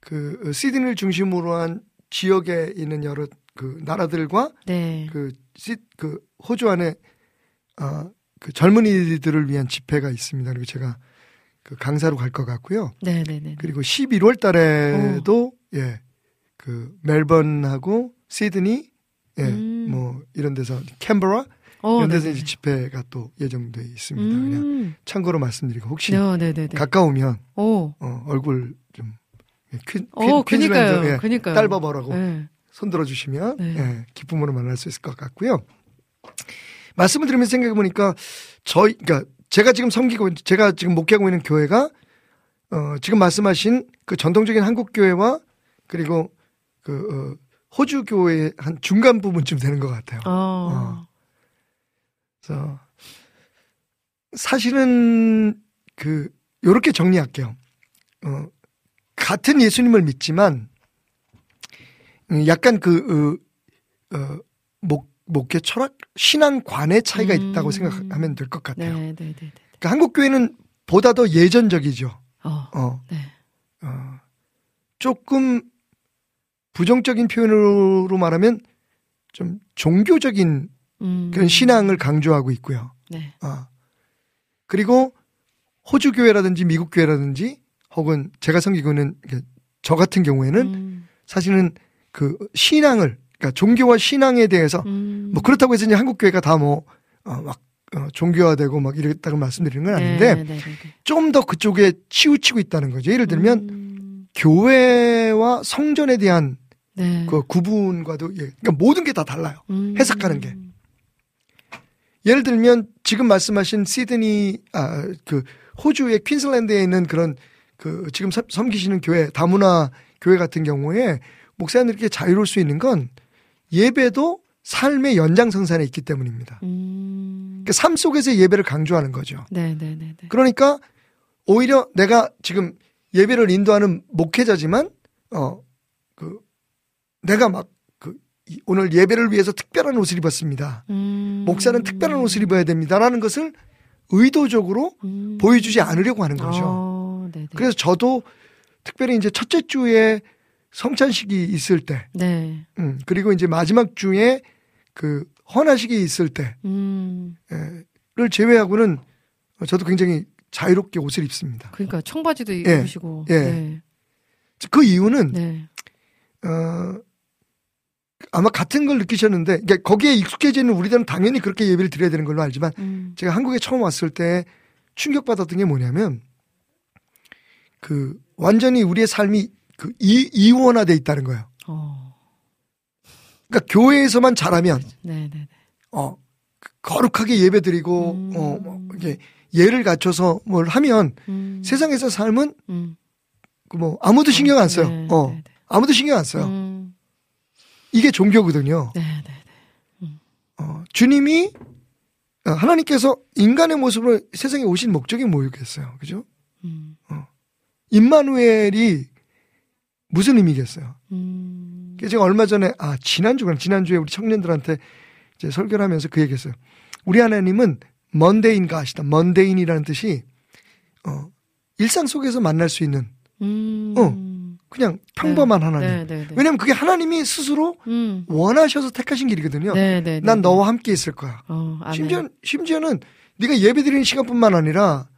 그 어, 시드니를 중심으로 한 지역에 있는 여러 그 나라들과
네.
그, 시, 그 호주 안에 어, 그 젊은이들을 위한 집회가 있습니다. 그리고 제가 그 강사로 갈 것 같고요.
네네네.
그리고 11월 달에도 예. 그 멜번하고 시드니 예.
음.
뭐 이런 데서 캔버라
어,
이런 데서
네네네.
이제 집회가 또 예정돼 있습니다. 그냥
음.
참고로 말씀드리고 혹시
네, 네네네.
가까우면
오.
어, 얼굴 좀 예, 퀸,
어,
퀸,
그니까요.
예,
그니까요.
딸바버라고
네.
손들어 주시면
네.
예, 기쁨으로 만날 수 있을 것 같고요. 말씀을 들으면서 생각해 보니까 저희 그러니까 제가 지금 섬기고 제가 지금 목회하고 있는 교회가 어, 지금 말씀하신 그 전통적인 한국 교회와 그리고 그 어, 호주 교회의 한 중간 부분쯤 되는 것 같아요.
어.
그래서 사실은 그 요렇게 정리할게요. 어, 같은 예수님을 믿지만 음, 약간 그 어, 어, 목 목회 철학 신앙관의 차이가
음.
있다고 생각하면 될 것 같아요.
네, 네, 네, 네.
그러니까 한국 교회는 보다 더 예전적이죠.
어,
어,
네.
어, 조금 부정적인 표현으로 말하면 좀 종교적인
음.
그런 신앙을 강조하고 있고요.
네.
어. 그리고 호주 교회라든지 미국 교회라든지 혹은 제가 섬기고는 그저 같은 경우에는
음.
사실은 그 신앙을 그러니까 종교와 신앙에 대해서
음.
뭐 그렇다고 해서 이제 한국 교회가 다뭐막 어, 종교화되고 막 이랬다고 말씀드리는 건 아닌데
네, 네, 네, 네.
좀 더 그쪽에 치우치고 있다는 거죠. 예를 들면
음.
교회와 성전에 대한
네.
그 구분과도 예, 그러니까 모든 게 다 달라요.
음.
해석하는 게. 예를 들면 지금 말씀하신 시드니 아 그 호주의 퀸슬랜드에 있는 그런 그 지금 섬- 섬기시는 교회 다문화 교회 같은 경우에 목사님들이 이렇게 자유로울 수 있는 건 예배도 삶의 연장선상에 있기 때문입니다.
음.
그러니까 삶 속에서 예배를 강조하는 거죠.
네, 네, 네, 네.
그러니까 오히려 내가 지금 예배를 인도하는 목회자지만 어 그 내가 막그 오늘 예배를 위해서 특별한 옷을 입었습니다.
음.
목사는 특별한 옷을 입어야 됩니다라는 것을 의도적으로
음.
보여주지 않으려고 하는 거죠.
어.
그래서 저도 특별히 이제 첫째 주에 성찬식이 있을 때,
네.
음, 그리고 이제 마지막 주에 그 헌화식이 있을
음.
때를 제외하고는 저도 굉장히 자유롭게 옷을 입습니다.
그러니까 청바지도
예,
입으시고.
예.
네.
그 이유는
네.
어, 아마 같은 걸 느끼셨는데, 그러니까 거기에 익숙해져 있는 우리들은 당연히 그렇게 예배를 드려야 되는 걸로 알지만,
음.
제가 한국에 처음 왔을 때 충격받았던 게 뭐냐면, 그, 완전히 우리의 삶이 그 이, 이원화돼 있다는 거예요.
어.
그러니까 교회에서만 잘하면,
네, 네, 네.
어, 거룩하게 예배 드리고,
음.
어, 뭐, 이게 예를 갖춰서 뭘 하면,
음.
세상에서 삶은
음.
그 뭐, 아무도 신경 안 써요.
네,
어,
네, 네.
아무도 신경 안 써요.
음.
이게 종교거든요.
네, 네, 네.
어, 주님이 어, 하나님께서 인간의 모습으로 세상에 오신 목적이 뭐였겠어요? 그죠?
음.
임마누엘이 무슨 의미겠어요?
음.
제가 얼마 전에 아 지난주간 지난주에 우리 청년들한테 이제 설교를 하면서 그 얘기했어요. 우리 하나님은 먼데인 가시다. 먼데인이라는 뜻이 어, 일상 속에서 만날 수 있는
음.
어. 그냥 평범한 하나님.
네, 네, 네.
왜냐면 그게 하나님이 스스로
음.
원하셔서 택하신 길이거든요.
네, 네, 네.
난
네.
너와 함께 있을 거야.
어.
심지어 심지어는 네가 예배드리는 시간뿐만 아니라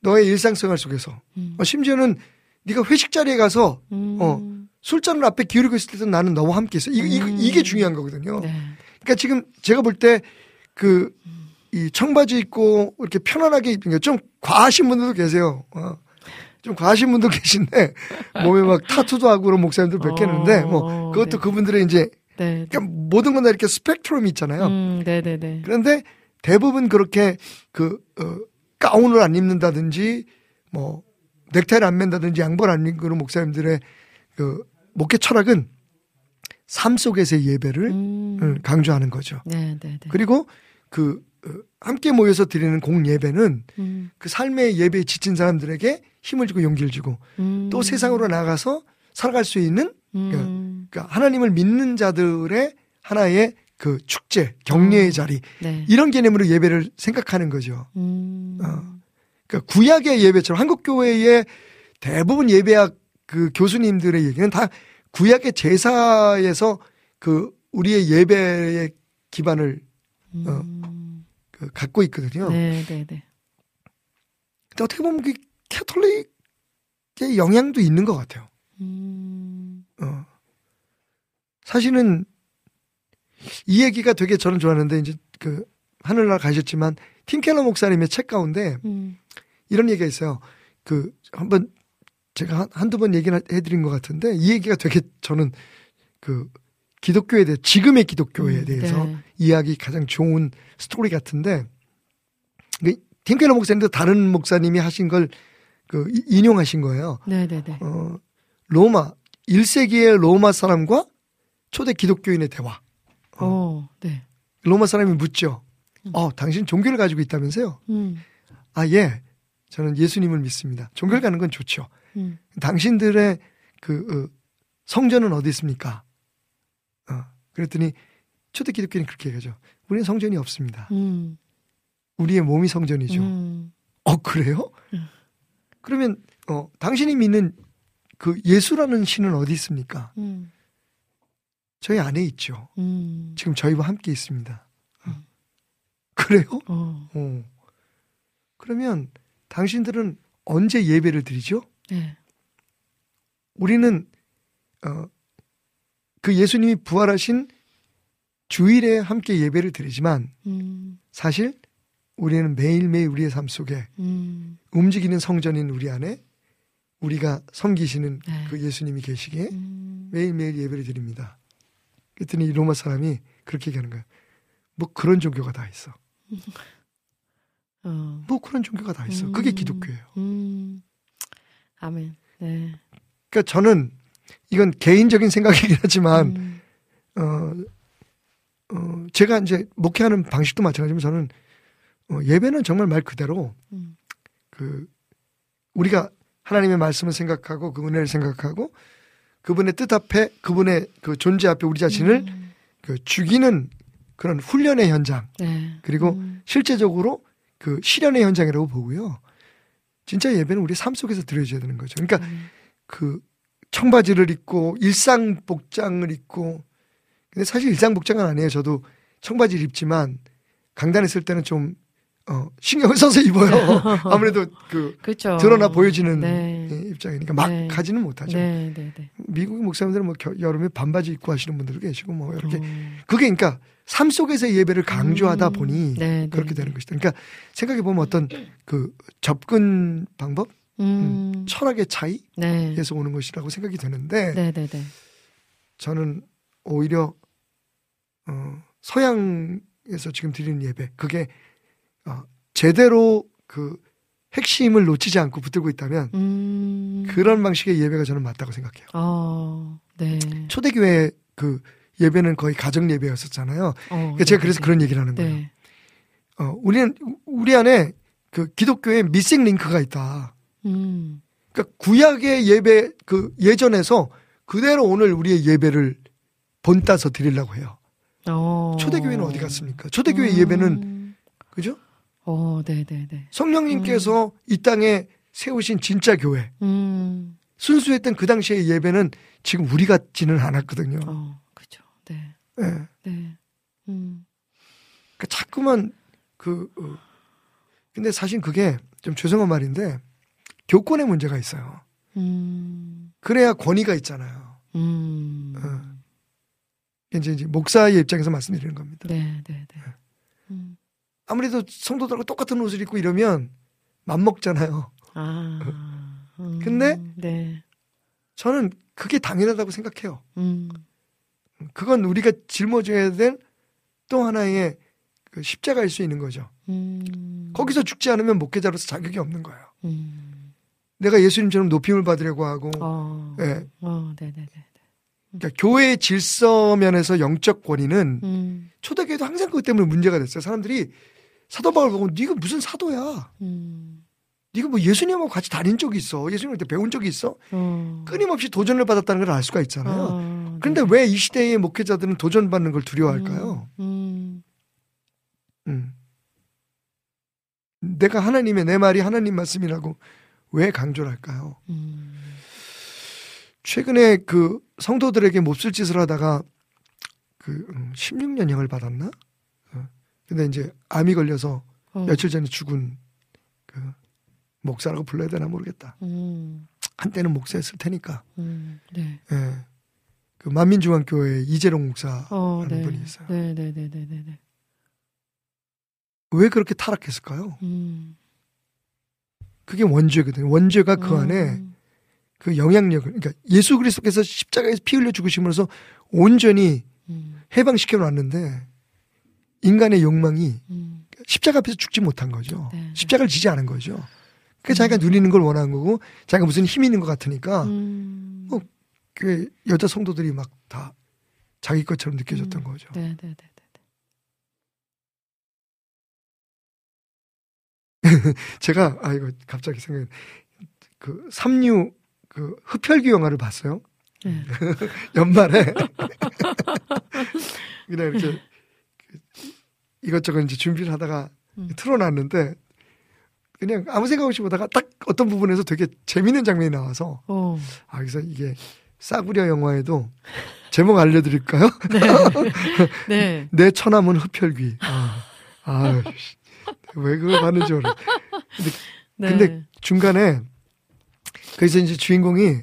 너의 일상생활 속에서
음.
어, 심지어는 네가 회식 자리에 가서
음.
어, 술잔을 앞에 기울이고 있을 때도 나는 너와 함께 있어. 이, 이,
음.
이 게 중요한 거거든요.
네.
그러니까 지금 제가 볼 때 그 이 청바지 입고 이렇게 편안하게 입는 게 좀 과하신 분들도 계세요. 어. 좀 과하신 분도 계신데 몸에 막 타투도 하고 그런 목사님들 뵙겠는데 뭐
어,
그것도
네.
그분들의 이제
네.
그러니까 모든 건 다 이렇게 스펙트럼이 있잖아요.
음, 네, 네, 네.
그런데 대부분 그렇게 그 어, 가운을 안 입는다든지 뭐 넥타이를 안 맨다든지 양말 안 입는 목사님들의 그 목회 철학은 삶 속에서의 예배를
음.
음, 강조하는 거죠.
네, 네, 네.
그리고 그 어, 함께 모여서 드리는 공 예배는
음.
그 삶의 예배에 지친 사람들에게 힘을 주고 용기를 주고
음.
또 세상으로 나가서 살아갈 수 있는
음.
그러니까 하나님을 믿는 자들의 하나의 그 축제, 격려의
어.
자리
네.
이런 개념으로 예배를 생각하는 거죠.
음.
어. 그러니까 구약의 예배처럼 한국 교회의 대부분 예배학 그 교수님들의 얘기는 다 구약의 제사에서 그 우리의 예배의 기반을 어,
음.
그 갖고 있거든요.
네, 네, 네.
근데 어떻게 보면 그 캐톨릭의 영향도 있는 것 같아요.
음.
어. 사실은 이 얘기가 되게 저는 좋았는데 이제 그 하늘나라 가셨지만 팀 켈러 목사님의 책 가운데
음.
이런 얘기가 있어요. 그 한번 제가 한- 한두 번 얘기를 해드린 것 같은데 이 얘기가 되게 저는 그 기독교에 대해 지금의 기독교에
음,
대해서
네.
이야기 가장 좋은 스토리 같은데 그 팀켈러 목사님도 다른 목사님이 하신 걸 그 인용하신 거예요.
네, 네, 네.
어, 로마 1세기의 로마 사람과 초대 기독교인의 대화.
어, 네.
로마 사람이 묻죠. 어, 당신 종교를 가지고 있다면서요?
음.
아, 예. 저는 예수님을 믿습니다. 종교를 가는 건 좋죠.
음.
당신들의 그 어, 성전은 어디 있습니까? 어, 그랬더니 초대 기독교는 그렇게 얘기하죠. 우리는 성전이 없습니다.
음.
우리의 몸이 성전이죠.
음.
어 그래요?
음.
그러면 어 당신이 믿는 그 예수라는 신은 어디 있습니까?
음.
저희 안에 있죠.
음.
지금 저희와 함께 있습니다. 어.
음.
그래요?
어.
어. 그러면 당신들은 언제 예배를 드리죠?
네.
우리는 어, 그 예수님이 부활하신 주일에 함께 예배를 드리지만
음.
사실 우리는 매일매일 우리의 삶 속에
음.
움직이는 성전인 우리 안에 우리가 섬기시는
네.
그 예수님이 계시기에
음.
매일매일 예배를 드립니다. 그랬더니 이 로마 사람이 그렇게 얘기하는 거예요. 뭐 그런 종교가 다 있어.
어.
뭐 그런 종교가 다 있어. 그게
음.
기독교예요.
음. 아멘. 네.
그러니까 저는 이건 개인적인 생각이긴 하지만
음.
어, 어, 제가 이제 목회하는 방식도 마찬가지지만 저는 어, 예배는 정말 말 그대로
음.
그 우리가 하나님의 말씀을 생각하고 그 은혜를 생각하고 그분의 뜻 앞에 그분의 그 존재 앞에 우리 자신을
음.
그 죽이는 그런 훈련의 현장
네.
그리고
음.
실제적으로 그 실현의 현장이라고 보고요. 진짜 예배는 우리 삶 속에서 드려져야 되는 거죠. 그러니까
음.
그 청바지를 입고 일상 복장을 입고 근데 사실 일상 복장은 아니에요. 저도 청바지를 입지만 강단에 있을 때는 좀 어, 신경을 써서 입어요. 아무래도 그
그렇죠.
드러나 보여지는
네.
예, 입장이니까 막
네.
가지는 못하죠.
네, 네, 네.
미국 목사님들은 뭐 겨- 여름에 반바지 입고 하시는 분들도 계시고 뭐 이렇게
어.
그게 그러니까 삶 속에서 예배를 강조하다
음.
보니
네, 네,
그렇게
네.
되는 것이다. 그러니까 생각해 보면 어떤 그 접근 방법,
음.
철학의 차이에서
네.
오는 것이라고 생각이 되는데
네, 네, 네.
저는 오히려 어, 서양에서 지금 드리는 예배 그게 어, 제대로 그 핵심을 놓치지 않고 붙들고 있다면
음.
그런 방식의 예배가 저는 맞다고 생각해요.
어. 네.
초대교회 그 예배는 거의 가정 예배였었잖아요.
어,
그러니까 제가
네,
그래서
네.
그런 얘기를 하는 거예요.
네.
어, 우리는 우리 안에 그 기독교에 미싱 링크가 있다.
음.
그러니까 구약의 예배 그 예전에서 그대로 오늘 우리의 예배를 본따서 드리려고 해요.
어.
초대교회는 어디 갔습니까? 초대교회
음.
예배는 그죠?
어, 네, 네, 네.
성령님께서 이 땅에 세우신 진짜 교회
음.
순수했던 그 당시의 예배는 지금 우리 같지는 않았거든요.
어, 그죠. 네.
예.
네. 음.
그러니까 자꾸만 그 어, 근데 사실 그게 좀 죄송한 말인데 교권의 문제가 있어요.
음.
그래야 권위가 있잖아요.
음.
어. 이제 이제 목사의 입장에서 말씀드리는 겁니다.
네, 네, 네. 음.
아무래도 성도들하고 똑같은 옷을 입고 이러면 맘먹잖아요.
아. 음.
근데?
네.
저는 그게 당연하다고 생각해요.
음.
그건 우리가 짊어져야 될 또 하나의 그 십자가일 수 있는 거죠.
음.
거기서 죽지 않으면 목회자로서 자격이 없는 거예요.
음.
내가 예수님처럼 높임을 받으려고 하고,
어.
예.
어, 네, 네, 네.
그러니까 교회의 질서 면에서 영적 권위는
음.
초대교회도 항상 그것 때문에 문제가 됐어요. 사람들이 사도 바울 보고 네가 무슨 사도야?
음.
네가 뭐 예수님하고 같이 다닌 적이 있어? 예수님한테 배운 적이 있어?
어.
끊임없이 도전을 받았다는 걸 알 수가 있잖아요.
어,
그런데
네.
왜이 시대의 목회자들은 도전 받는 걸 두려워할까요?
음.
음. 내가 하나님의 내 말이 하나님 말씀이라고 왜 강조를 할까요?
음.
최근에 그 성도들에게 몹쓸 짓을 하다가 그 16년형을 받았나? 어. 근데 이제 암이 걸려서
어.
며칠 전에 죽은 그 목사라고 불러야 되나 모르겠다.
음.
한때는 목사였을 테니까.
음. 네.
예. 그 만민중앙교회 이재롱 목사라는
어, 네.
분이 있어요.
네, 네, 네, 네, 네, 네.
왜 그렇게 타락했을까요?
음.
그게 원죄거든요. 원죄가 그 안에
음.
그 영향력을 그러니까 예수 그리스도께서 십자가에서 피 흘려 죽으심으로써 온전히
음.
해방시켜 놨는데 인간의 욕망이
음.
십자가 앞에서 죽지 못한 거죠.
네.
십자가를 지지 않은 거죠. 그 자기가 누리는 걸 원하는 거고 자기가 무슨 힘이 있는 것 같으니까
음.
어, 그 여자 성도들이 막 다 자기 것처럼 느껴졌던
음.
거죠.
네, 네, 네.
제가 아 이거 갑자기 생각 그 삼류 그 흡혈귀 영화를 봤어요.
네.
연말에 그냥 이렇게 그 이것저것 이제 준비를 하다가
음.
틀어놨는데 그냥 아무 생각 없이 보다가 딱 어떤 부분에서 되게 재밌는 장면이 나와서
어.
아 그래서 이게 싸구려 영화에도 제목 알려드릴까요?
네.
내 처남은 흡혈귀. 아, 아, 씨. 왜 그걸 봤는지 모르.
네.
근데 중간에 그래서 이제 주인공이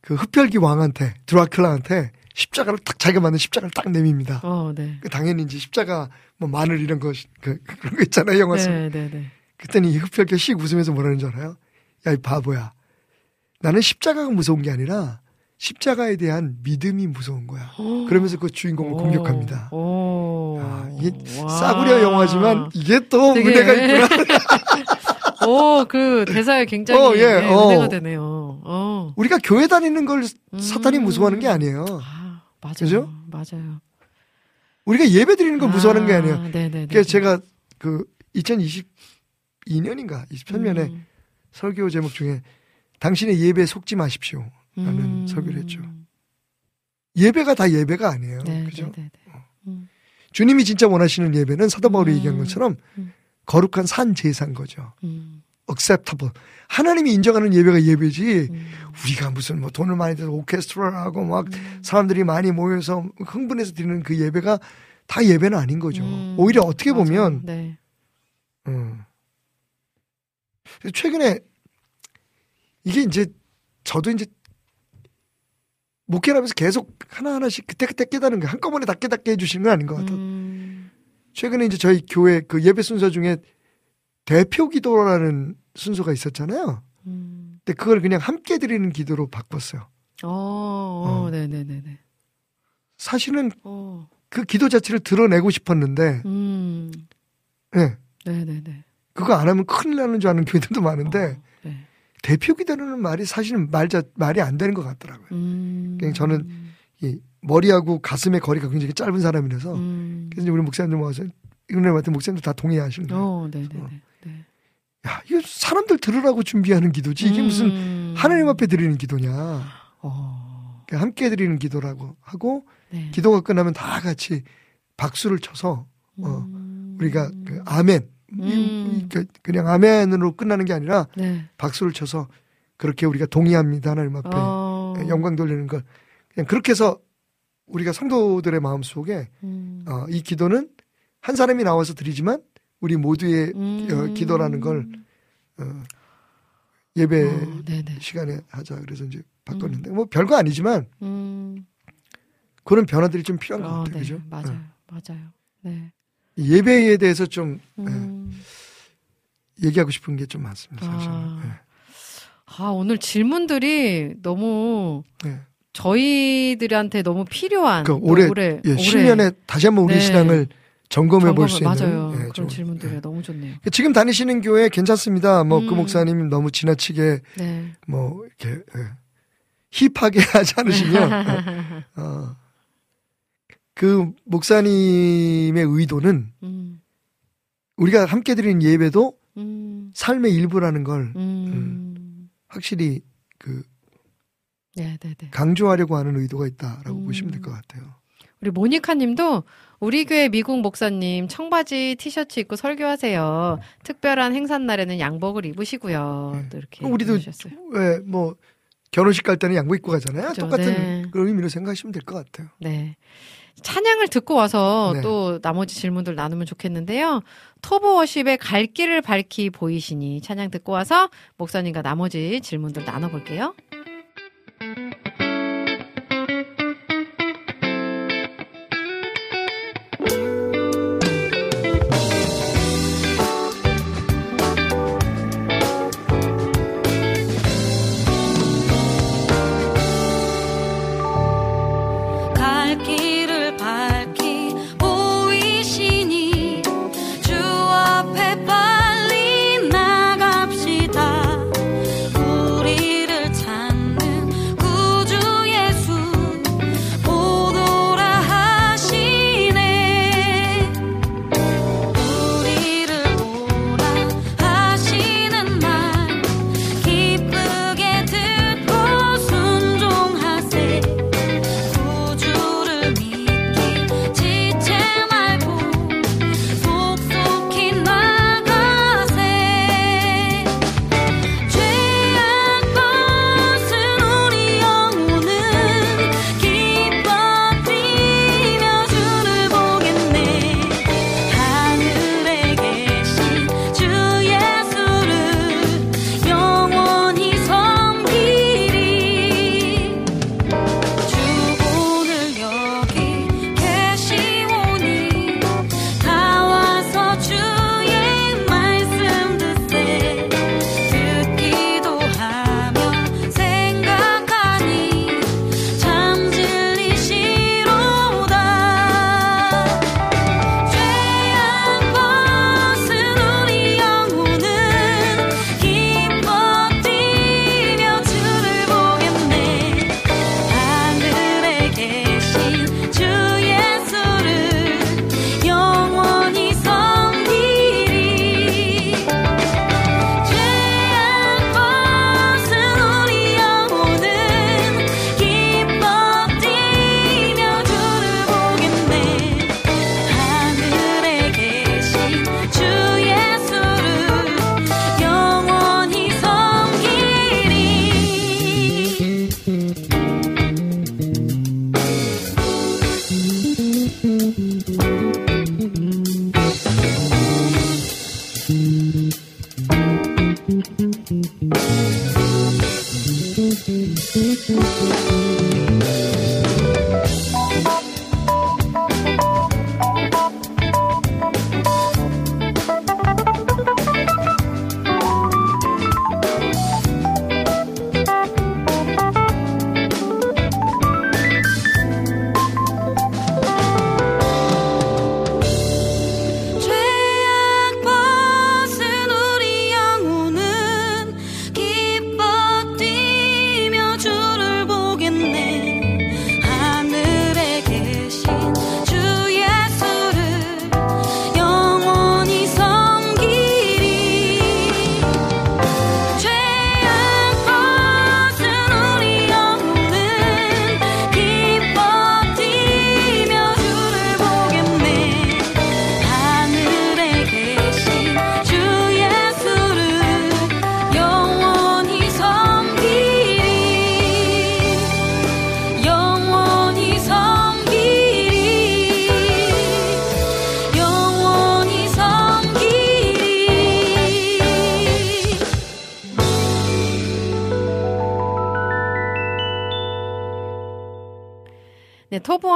그 흡혈귀 왕한테 드라큘라한테 십자가를 딱 자기가 만든 십자가를 딱 내밉니다.
어, 네.
그 당연히 이제 십자가 뭐 마늘 이런 거 그, 그런 거 있잖아요 영화 속.
네, 네, 네.
그랬더니 이 흡혈귀가 씩 웃으면서 뭐라는 줄 알아요? 야 이 바보야. 나는 십자가가 무서운 게 아니라 십자가에 대한 믿음이 무서운 거야. 그러면서 그 주인공을 공격합니다.
오.
아, 이게
와.
싸구려 영화지만 이게 또
되게-
은혜가 있구나.
오, 그 대사에 굉장히
어, 예,
네,
어.
은혜가 되네요. 어.
우리가 교회 다니는 걸 사탄이
음.
무서워하는 게 아니에요.
아, 맞아요.
그죠?
맞아요.
우리가 예배 드리는 걸 무서워하는 게 아니에요.
네, 네, 네.
그래서 제가 그 2022년인가 23년에
음.
설교 제목 중에 당신의 예배에 속지 마십시오. 라는
음.
설교를 했죠. 예배가 다 예배가 아니에요.
네,
그죠?
네, 네, 네. 음.
주님이 진짜 원하시는 예배는 사도 바울이
음.
얘기한 것처럼
음.
거룩한 산 제사인 거죠.
음.
acceptable. 하나님이 인정하는 예배가 예배지.
음.
우리가 무슨 뭐 돈을 많이 들여서 오케스트라를 하고 막
음.
사람들이 많이 모여서 흥분해서 드리는 그 예배가 다 예배는 아닌 거죠.
음.
오히려 어떻게
맞아요.
보면
네.
음. 최근에 이게 이제 저도 이제 목회를 하면서 계속 하나하나씩 그때그때 깨닫는 게 한꺼번에 다 깨닫게 해주시는 건 아닌 것 같아요.
음.
최근에 이제 저희 교회 그 예배 순서 중에 대표 기도라는 순서가 있었잖아요.
음.
근데 그걸 그냥 함께 드리는 기도로 바꿨어요.
어, 어,
어.
네, 네, 네, 네.
사실은
어.
그 기도 자체를 드러내고 싶었는데,
음.
예.
네, 네, 네.
그거 안 하면 큰일 나는 줄 아는 교회들도 많은데,
어, 네.
대표 기도라는 말이 사실은 말자, 말이 안 되는 것 같더라고요.
음.
그냥 저는 이 머리하고 가슴의 거리가 굉장히 짧은 사람이라서,
음.
그래서 우리 목사님들 모아서, 같은 목사님들 다 동의하시는 거예요.
어, 네, 네, 네. 네.
야, 이거 사람들 들으라고 준비하는 기도지. 이게 무슨
음.
하나님 앞에 드리는 기도냐.
어.
그냥 함께 드리는 기도라고 하고,
네.
기도가 끝나면 다 같이 박수를 쳐서, 어,
음.
우리가 그 아멘. 이-
음.
이- 그- 그냥 아멘으로 끝나는 게 아니라
네.
박수를 쳐서 그렇게 우리가 동의합니다. 하나님 앞에
어.
영광 돌리는 걸. 그냥 그렇게 해서 우리가 성도들의 마음 속에
음.
어, 이 기도는 한 사람이 나와서 드리지만 우리 모두의
음.
어, 기도라는 걸 어, 예배
어.
시간에 하자. 그래서 이제 바꿨는데 뭐 별거 아니지만
음.
그런 변화들이 좀 필요한 것
어,
같아요.
네.
그죠?
맞아요.
어.
맞아요. 네.
예배에 대해서 좀
음.
얘기하고 싶은 게 좀 많습니다. 사실은.
아. 아, 오늘 질문들이 너무
네. 네.
저희들한테 너무 필요한 그또
올해,
올해
예,
올해
10년에 다시 한번 우리
네.
신앙을 점검해 볼 수 있는
맞아요.
예,
그런 질문들이
예.
너무 좋네요.
지금 다니시는 교회 괜찮습니다. 뭐그
음.
목사님 너무 지나치게
네.
뭐 이렇게 예, 힙하게 하지 않으시면 어, 어, 그 목사님의 의도는
음.
우리가 함께 드리는 예배도
음.
삶의 일부라는 걸
음.
확실히 그
네, 네, 네.
강조하려고 하는 의도가 있다라고
음.
보시면 될 것 같아요.
우리 모니카 님도 우리 교회 미국 목사님 청바지 티셔츠 입고 설교하세요. 특별한 행사 날에는 양복을 입으시고요.
네.
또 이렇게
우리도
해주셨어요.
왜뭐 결혼식 갈 때는 양복 입고 가잖아요.
그죠,
똑같은
네.
그 의미로 생각하시면 될 것 같아요.
네. 찬양을 듣고 와서
네.
또 나머지 질문들 나누면 좋겠는데요. 토브워십의 갈 길을 밝히 보이시니 찬양 듣고 와서 목사님과 나머지 질문들 나눠볼게요.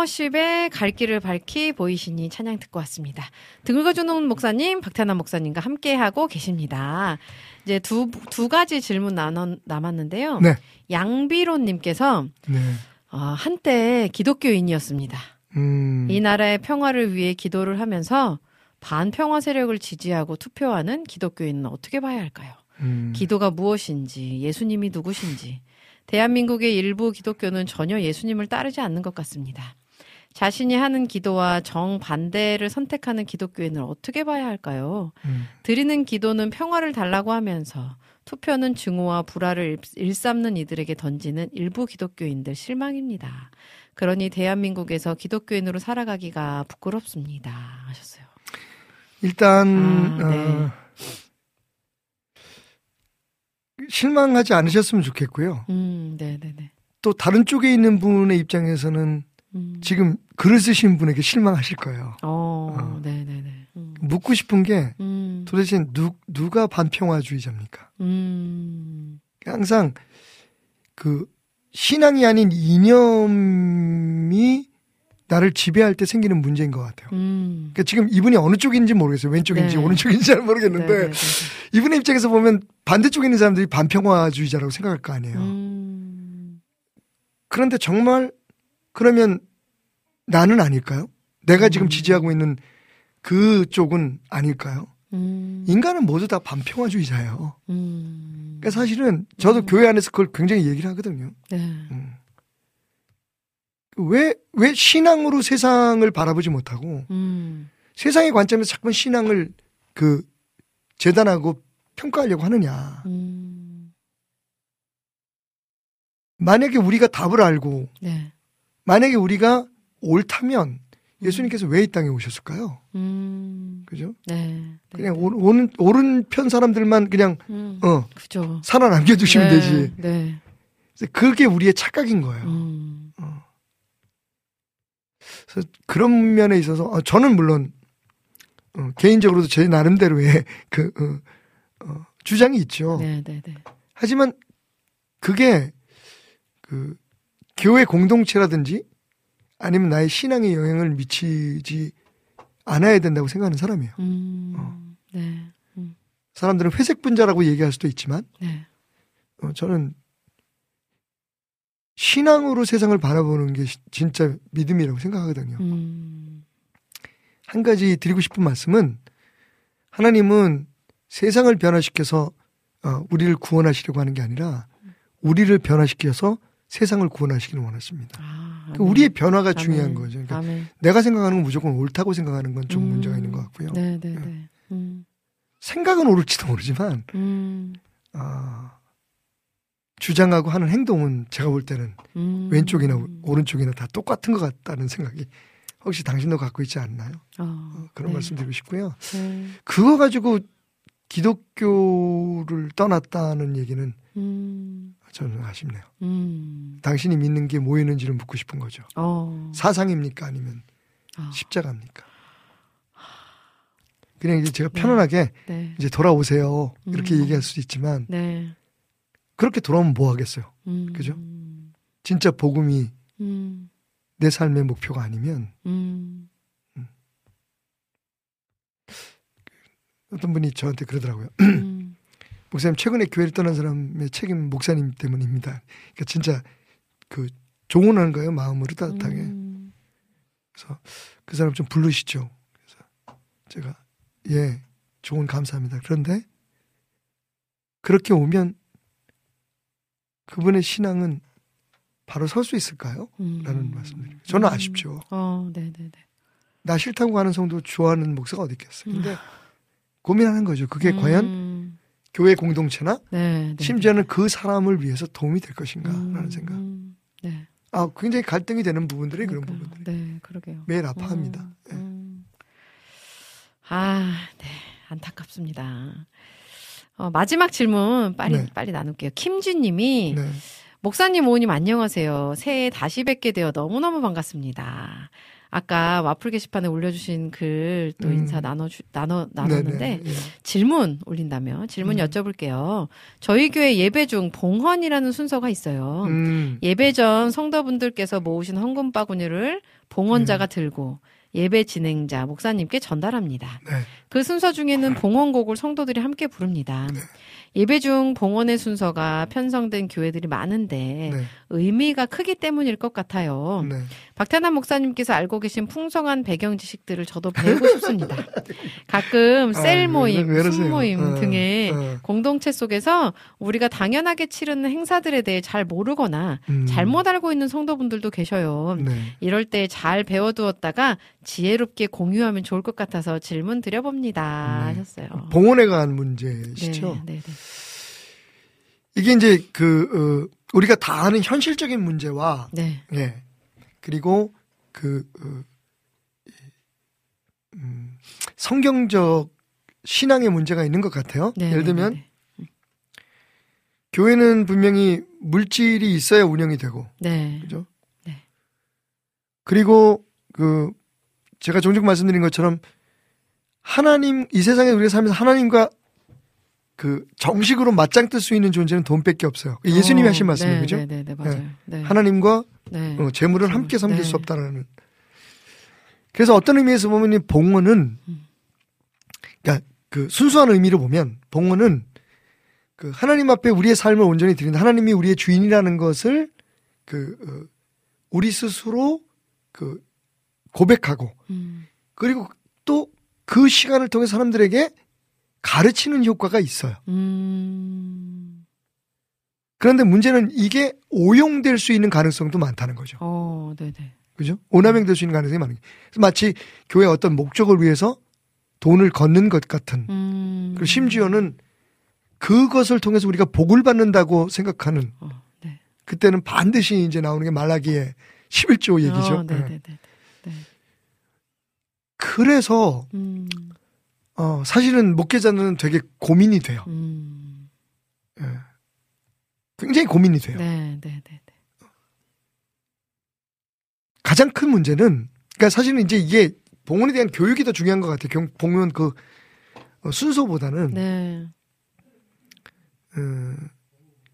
네,
토브워십의 갈 길을 밝히 보이시니 찬양 듣고 왔습니다. 등을 거주는 목사님, 박태남 목사님과 함께하고 계십니다. 이제 두, 두 가지 질문 나눠, 남았는데요.
네.
양비로님께서
네.
어, 한때 기독교인이었습니다.
음.
이 나라의 평화를 위해 기도를 하면서 반평화 세력을 지지하고 투표하는 기독교인은 어떻게 봐야 할까요?
음.
기도가 무엇인지, 예수님이 누구신지, 대한민국의 일부 기독교는 전혀 예수님을 따르지 않는 것 같습니다. 자신이 하는 기도와 정반대를 선택하는 기독교인을 어떻게 봐야 할까요?
음.
드리는 기도는 평화를 달라고 하면서 투표는 증오와 불화를 일- 일삼는 이들에게 던지는 일부 기독교인들 실망입니다. 그러니 대한민국에서 기독교인으로 살아가기가 부끄럽습니다. 하셨어요.
일단
아, 네.
어, 실망하지 않으셨으면 좋겠고요.
음, 네 네 네.
또 다른 쪽에 있는 분의 입장에서는
음.
지금 글을 쓰신 분에게 실망하실 거예요.
어,
어.
네네네. 음.
묻고 싶은 게
음.
도대체 누, 누가 반평화주의자입니까?
음.
항상 그 신앙이 아닌 이념이 나를 지배할 때 생기는 문제인 것 같아요.
음.
그러니까 지금 이분이 어느 쪽인지 모르겠어요. 왼쪽인지
네.
오른쪽인지 잘 모르겠는데
네네네.
이분의 입장에서 보면 반대쪽에 있는 사람들이 반평화주의자라고 생각할 거 아니에요.
음.
그런데 정말 그러면 나는 아닐까요? 내가 지금
음.
지지하고 있는 그 쪽은 아닐까요?
음.
인간은 모두 다 반평화주의자예요.
음.
그러니까 사실은 저도
음.
교회 안에서 그걸 굉장히 얘기를 하거든요.
네.
음. 왜, 왜 신앙으로 세상을 바라보지 못하고
음.
세상의 관점에서 자꾸 신앙을 그 재단하고 평가하려고 하느냐.
음.
만약에 우리가 답을 알고
네.
만약에 우리가 옳다면 예수님께서 왜 이 땅에 오셨을까요?
음.
그죠?
네. 네.
그냥 오- 오른, 오른편 사람들만 그냥,
음.
어,
그죠.
살아남겨 두시면
네.
되지.
네.
그래서 그게 우리의 착각인 거예요.
음.
그래서 그런 면에 있어서, 어, 저는 물론, 어, 개인적으로도 제 나름대로의 그, 어, 어, 주장이 있죠.
네, 네, 네.
하지만 그게 그 교회 공동체라든지 아니면 나의 신앙에 영향을 미치지 않아야 된다고 생각하는 사람이에요.
음.
어.
네. 음.
사람들은 회색 분자라고 얘기할 수도 있지만
네.
어, 저는 신앙으로 세상을 바라보는 게 시- 진짜 믿음이라고 생각하거든요.
음.
한 가지 드리고 싶은 말씀은 하나님은 세상을 변화시켜서 어, 우리를 구원하시려고 하는 게 아니라 우리를 변화시켜서 세상을 구원하시기를 원하십니다.
아,
그러니까. 우리의 변화가
아멘.
중요한 거죠. 그러니까
아멘.
내가 생각하는 건 무조건 옳다고 생각하는 건좀
음.
문제가 있는 것 같고요.
네, 네, 네. 음.
생각은 옳을지도 모르지만
음.
어, 주장하고 하는 행동은 제가 볼 때는
음.
왼쪽이나 오- 오른쪽이나 다 똑같은 것 같다는 생각이 혹시 당신도 갖고 있지 않나요?
어,
어, 그런
네.
말씀 드리고 싶고요.
네.
그거 가지고 기독교를 떠났다는 얘기는
음.
저는 아쉽네요.
음.
당신이 믿는 게뭐 있는지를 묻고 싶은 거죠.
어.
사상입니까? 아니면
아,
십자가입니까? 그냥 이제 제가 편안하게
네.
이제 돌아오세요. 이렇게
음.
얘기할 수도 있지만
네.
그렇게 돌아오면 뭐 하겠어요?
음.
그죠? 진짜 복음이
음,
내 삶의 목표가 아니면
음,
어떤 분이 저한테 그러더라고요.
음,
목사님 최근에 교회를 떠난 사람의 책임 목사님 때문입니다. 그러니까 진짜 그 조언하는 거예요 마음으로 따뜻하게.
음,
그래서 그 사람 좀 부르시죠. 그래서 제가 예 조언 감사합니다. 그런데 그렇게 오면 그분의 신앙은 바로 설 수 있을까요?
음.
라는 말씀드립니다. 저는
음.
아쉽죠.
어, 네네네.
나 싫다고 가는 성도 좋아하는 목사가 어디 있겠어요. 근데 고민하는 거죠. 그게 과연
음,
교회 공동체나
네, 네,
심지어는 그 사람을 위해서 도움이 될 것인가라는
음,
생각.
음, 네.
아, 굉장히 갈등이 되는 부분들이 그런
그러니까요.
부분들이
네, 그러게요.
매일 아파합니다.
음,
예.
음. 아, 네, 안타깝습니다. 어, 마지막 질문 빨리
네.
빨리 나눌게요. 김주님이
네.
목사님, 오님 안녕하세요. 새해 다시 뵙게 되어 너무너무 반갑습니다. 아까 와플 게시판에 올려주신 글또
음.
인사 나눠 나눠 나눴는데
네, 네, 예.
질문 올린다면 질문
음.
여쭤볼게요. 저희 교회 예배 중 봉헌이라는 순서가 있어요.
음,
예배 전 성도분들께서 모으신 헌금 바구니를 봉헌자가 들고 예배 진행자 목사님께 전달합니다.
네.
그 순서 중에는 봉헌곡을 성도들이 함께 부릅니다. 예배 중 봉헌의 순서가 편성된 교회들이 많은데
네.
의미가 크기 때문일 것 같아요.
네.
박태남 목사님께서 알고 계신 풍성한 배경 지식들을 저도 배우고 싶습니다. 가끔
아, 셀왜
모임,
그러세요?
순 모임
어,
등의
어.
공동체 속에서 우리가 당연하게 치르는 행사들에 대해 잘 모르거나
음.
잘못 알고 있는 성도분들도 계셔요.
네.
이럴 때 잘 배워두었다가 지혜롭게 공유하면 좋을 것 같아서 질문 드려봅니다.
네.
하셨어요.
봉헌에 관한 문제시죠.
네, 네, 네.
이게 이제 그 어, 우리가 다 아는 현실적인 문제와
네.
예 그리고 그 어, 이, 음, 성경적 신앙의 문제가 있는 것 같아요.
네,
예를
네,
들면
네,
교회는 분명히 물질이 있어야 운영이 되고
네.
그죠?
네.
그리고 그 제가 종종 말씀드린 것처럼 하나님 이 세상에 우리가 살면서 하나님과 그 정식으로 맞짱 뜰 수 있는 존재는 돈밖에 없어요. 예수님이
어,
하신 말씀이에요,
네,
그죠?
네, 네, 네, 맞아요. 네.
하나님과
네.
어, 재물을 함께 섬길
네.
수 없다라는. 그래서 어떤 의미에서 보면 이 봉헌은
음.
그러니까 그 순수한 의미로 보면 봉헌은 그 하나님 앞에 우리의 삶을 온전히 드린다. 하나님이 우리의 주인이라는 것을 그 어, 우리 스스로 그 고백하고
음,
그리고 또 그 시간을 통해 사람들에게 가르치는 효과가 있어요.
음,
그런데 문제는 이게 오용될 수 있는 가능성도 많다는 거죠.
어, 네, 네.
그죠? 오남용될 수 있는 가능성이 많은. 그래서 마치 교회 어떤 목적을 위해서 돈을 걷는 것 같은.
음,
그리고 심지어는 그것을 통해서 우리가 복을 받는다고 생각하는
어, 네.
그때는 반드시 이제 나오는 게 말라기의 11조 얘기죠.
어, 네,
예.
네, 네, 네.
그래서
음,
어, 사실은 목회자는 되게 고민이 돼요.
음,
예. 굉장히 고민이 돼요.
네, 네, 네, 네.
가장 큰 문제는 그러니까 사실은 이제 이게 봉헌에 대한 교육이 더 중요한 것 같아요. 경- 봉헌 그 어, 순서보다는
네.
어,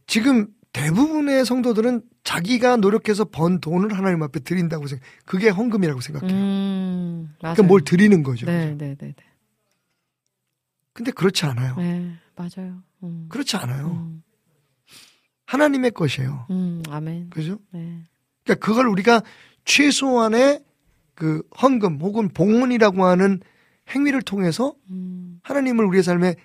지금 대부분의 성도들은 자기가 노력해서 번 돈을 하나님 앞에 드린다고 생각. 그게 헌금이라고 생각해요.
음.
그러니까 뭘 드리는 거죠.
네, 네, 네, 네.
근데 그렇지 않아요.
네, 맞아요. 음,
그렇지 않아요.
음,
하나님의 것이에요.
음, 아멘.
그죠?
네.
그러니까 그걸 우리가 최소한의 그 헌금 혹은 봉헌이라고 하는 행위를 통해서
음,
하나님을 우리의 삶의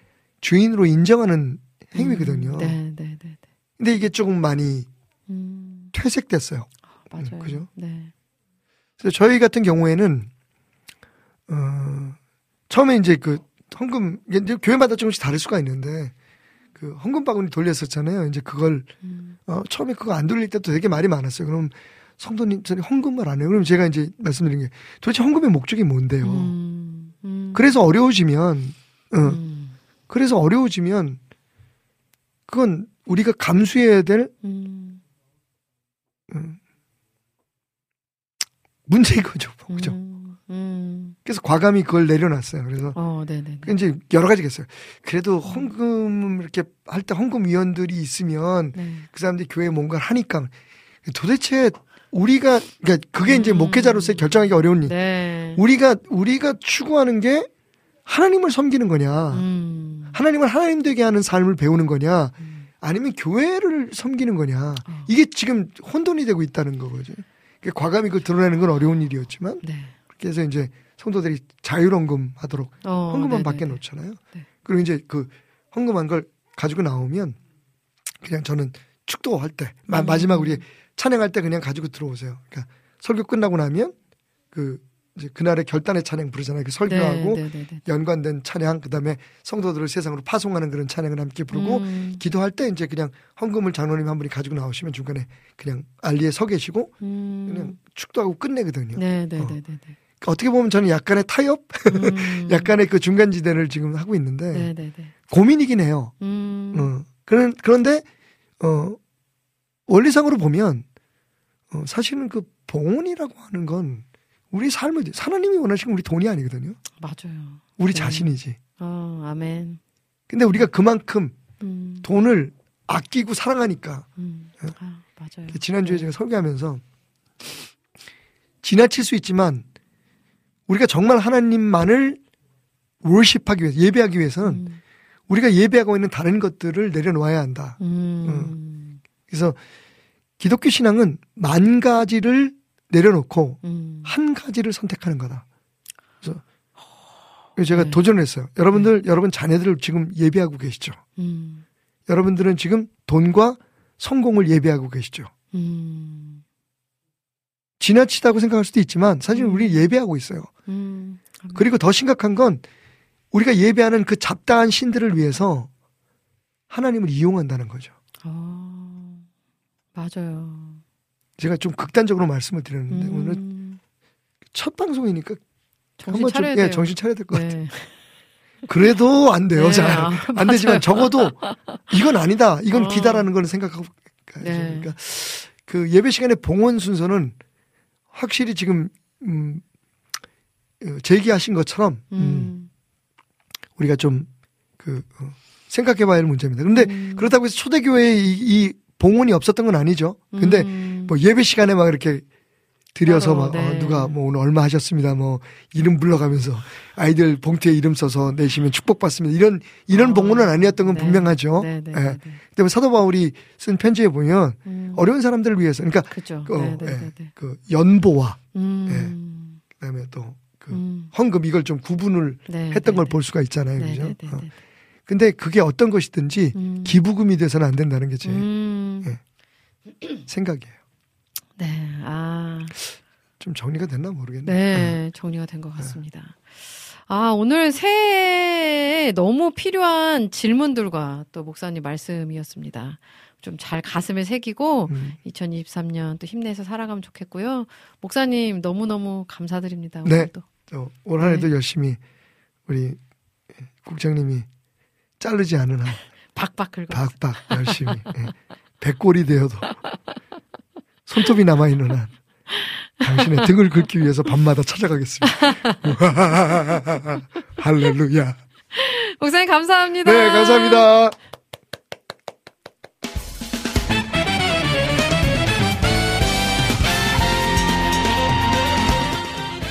주인으로 인정하는 행위거든요.
음, 네, 네, 네, 네.
근데 이게 조금 많이
음,
퇴색됐어요.
맞아요.
그죠?
네.
그래서 저희 같은 경우에는 어, 처음에 이제 그 헌금 교회마다 조금씩 다를 수가 있는데 그 헌금 바구니 돌렸었잖아요. 이제 그걸
음,
어, 처음에 그거 안 돌릴 때도 되게 말이 많았어요. 그럼 성도님 저는 헌금을 안 해요. 그럼 제가 이제 말씀드린 게 도대체 헌금의 목적이 뭔데요?
음, 음,
그래서 어려워지면 어,
음,
그래서 어려워지면 그건 우리가 감수해야 될
음,
문제인 거죠. 그죠?
음, 음,
그래서 과감히 그걸 내려놨어요. 그래서
어.
이제 여러 가지가 있어요. 그래도 헌금 이렇게 할 때 헌금 위원들이 있으면
네.
그 사람들이 교회에 뭔가를 하니까 도대체 우리가 그러니까 그게 이제
음.
목회자로서의 결정하기 어려운 일.
네.
우리가 우리가 추구하는 게 하나님을 섬기는 거냐,
음.
하나님을 하나님 되게 하는 삶을 배우는 거냐,
음.
아니면 교회를 섬기는 거냐.
어.
이게 지금 혼돈이 되고 있다는 거거죠. 그러니까 과감히 그걸 드러내는 건 어려운 일이었지만
네.
그래서 이제 성도들이 자율헌금 하도록
어,
헌금만
네네네.
밖에 놓잖아요.
네.
그리고 이제 그 헌금한 걸 가지고 나오면 그냥 저는 축도할 때 마,
음.
마지막 우리 찬양할 때 그냥 가지고 들어오세요. 그러니까 설교 끝나고 나면 그 이제 그날의 결단의 찬양 부르잖아요. 그 설교하고
네, 네, 네, 네.
연관된 찬양 그다음에 성도들을 세상으로 파송하는 그런 찬양을 함께 부르고
음.
기도할 때 이제 그냥 헌금을 장로님 한 분이 가지고 나오시면 중간에 그냥 알리에 서 계시고
음.
그냥 축도하고 끝내거든요.
네, 네,
어.
네, 네, 네.
어떻게 보면 저는 약간의 타협,
음.
약간의 그 중간 지대를 지금 하고 있는데
네.
고민이긴 해요.
음.
어, 그런 그런데 어 원리상으로 보면 어, 사실은 그 봉헌이라고 하는 건 우리 삶을 하나님이 원하시는 우리 돈이 아니거든요.
맞아요.
우리
네.
자신이지.
어, 아멘.
근데 우리가 그만큼
음.
돈을 아끼고 사랑하니까
음. 아, 맞아요.
지난주에
네.
제가 설교하면서 지나칠 수 있지만 우리가 정말 하나님만을 월십하기 위해서 예배하기 위해서는
음.
우리가 예배하고 있는 다른 것들을 내려놓아야 한다.
음.
그래서 기독교 신앙은 만 가지를 내려놓고
음.
한 가지를 선택하는 거다. 그래서 제가
네.
도전을 했어요. 여러분들, 여러분 자녀들을 지금 예배하고 계시죠.
음.
여러분들은 지금 돈과 성공을 예배하고 계시죠.
음.
지나치다고 생각할 수도 있지만 사실
음.
우리 예배하고 있어요.
음.
그리고 더 심각한 건 우리가 예배하는 그 잡다한 신들을 위해서 하나님을 이용한다는 거죠.
아, 맞아요.
제가 좀 극단적으로 말씀을 드렸는데
음.
오늘 첫 방송이니까
정신 차려야
좀
돼요.
예, 정신 차려야 될 것 같아요.
네.
그래도 안 돼요.
네,
잘.
아,
안 되지만 적어도 이건 아니다. 이건
어.
기다라는 걸 생각하고 가야죠.
네.
그러니까 그 예배 시간에 봉헌 순서는 확실히 지금 음, 어, 제기하신 것처럼 음,
음.
우리가 좀그 생각해봐야 할 문제입니다. 그런데
음.
그렇다고 해서 초대교회에 이, 이 봉헌이 없었던 건 아니죠. 근데
음.
뭐 예배 시간에 막 이렇게 들여서
따로,
막 어,
네.
누가 뭐 오늘 얼마 하셨습니다. 뭐 이름 불러가면서 아이들 봉투에 이름 써서 내시면 축복받습니다. 이런 이런
어.
봉헌은 아니었던 건
네.
분명하죠.
네, 네,
예.
네, 네.
근데 사도 바울이 쓴 편지에 보면
음.
어려운 사람들을 위해서 그러니까
그죠.
그, 어,
네, 네,
예,
네, 네.
그 연보와
음.
그다음에 또그
음.
헌금 이걸 좀 구분을
네,
했던
네,
걸
네.
볼 수가 있잖아요.
네,
그죠?
네, 네,
어.
네.
근데 그게 어떤 것이든지
음.
기부금이 돼서는 안 된다는 게제
음.
예. 생각이에요.
네. 아.
좀 정리가 됐나 모르겠네요.
네, 정리가 된 것 같습니다. 아, 오늘 새해에 너무 필요한 질문들과 또 목사님 말씀이었습니다. 좀 잘 가슴에 새기고
음.
2023년 또 힘내서 살아가면 좋겠고요. 목사님 너무너무 감사드립니다.
네.
오늘도.
또올 한해도
네.
열심히 우리 국장님이 자르지 않은 한
박박 긁어.
박박 열심히 예. 백골이 되어도 손톱이 남아 있는 한 당신의 등을 긁기 위해서 밤마다 찾아가겠습니다. 할렐루야.
목사님 감사합니다.
네, 감사합니다.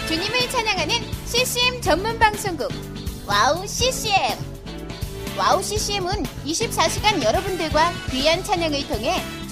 주님을 찬양하는 CCM 전문 방송국 와우 CCM WOW CCM은 24시간 여러분들과 귀한 찬양을 통해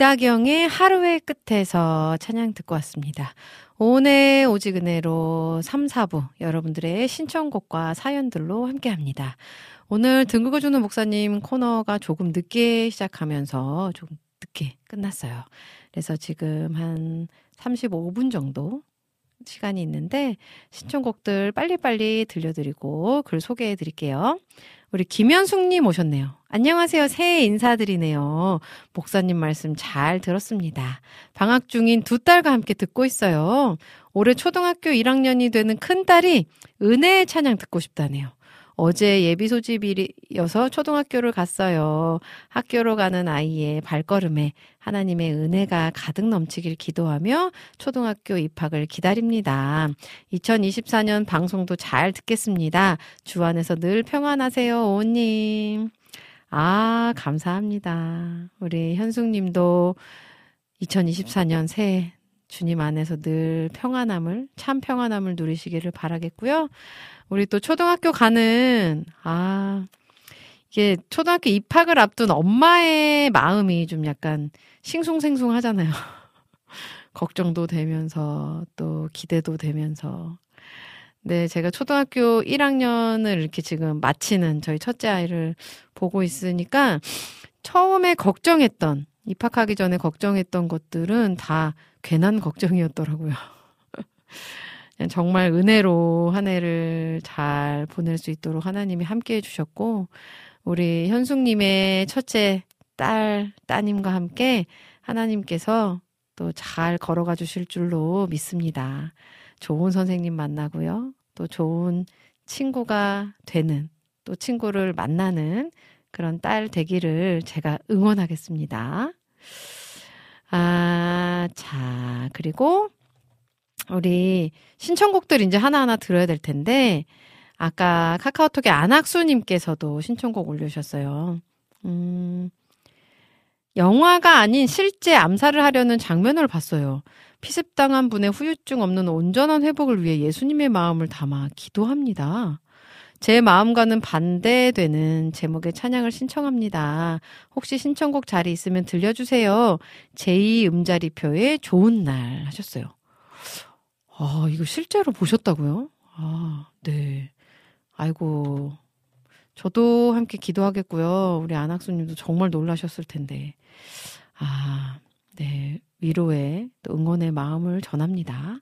이다경의 하루의 끝에서 찬양 듣고 왔습니다. 오늘 오직 은혜로 3, 4부 여러분들의 신청곡과 사연들로 함께 합니다. 오늘 등극을 주는 목사님 코너가 조금 늦게 시작하면서 조금 늦게 끝났어요. 그래서 지금 한 35분 정도 시간이 있는데 신청곡들 빨리빨리 들려드리고 글 소개해 드릴게요. 우리 김현숙님 오셨네요. 안녕하세요. 새해 인사드리네요. 목사님 말씀 잘 들었습니다. 방학 중인 두 딸과 함께 듣고 있어요. 올해 초등학교 1학년이 되는 큰 딸이 은혜의 찬양 듣고 싶다네요. 어제 예비 소집이어서 초등학교를 갔어요. 학교로 가는 아이의 발걸음에 하나님의 은혜가 가득 넘치길 기도하며 초등학교 입학을 기다립니다. 2024년 방송도 잘 듣겠습니다. 주 안에서 늘 평안하세요, 오님. 아, 감사합니다. 우리 현숙님도 2024년 새해 주님 안에서 늘 평안함을, 참 평안함을 누리시기를 바라겠고요. 우리 또 초등학교 가는, 아, 이게 초등학교 입학을 앞둔 엄마의 마음이 좀 약간 싱숭생숭 하잖아요. 걱정도 되면서 또 기대도 되면서. 네, 제가 초등학교 1학년을 이렇게 지금 마치는 저희 첫째 아이를 보고 있으니까 처음에 걱정했던, 입학하기 전에 걱정했던 것들은 다 괜한 걱정이었더라고요. 정말 은혜로 한 해를 잘 보낼 수 있도록 하나님이 함께 해주셨고, 우리 현숙님의 첫째 딸, 따님과 함께 하나님께서 또 잘 걸어가 주실 줄로 믿습니다. 좋은 선생님 만나고요. 또 좋은 친구가 되는, 또 친구를 만나는 그런 딸 되기를 제가 응원하겠습니다. 아, 자, 그리고 우리 신청곡들 이제 하나하나 들어야 될 텐데, 아까 카카오톡에 안학수님께서도 신청곡 올려주셨어요. 음, 영화가 아닌 실제 암살을 하려는 장면을 봤어요. 피습당한 분의 후유증 없는 온전한 회복을 위해 예수님의 마음을 담아 기도합니다. 제 마음과는 반대되는 제목의 찬양을 신청합니다. 혹시 신청곡 자리 있으면 들려주세요. 제2 음자리표의 좋은 날 하셨어요. 아, 이거 실제로 보셨다고요? 아, 네. 아이고. 저도 함께 기도하겠고요. 우리 안학수님도 정말 놀라셨을 텐데. 아, 네. 위로의 또 응원의 마음을 전합니다.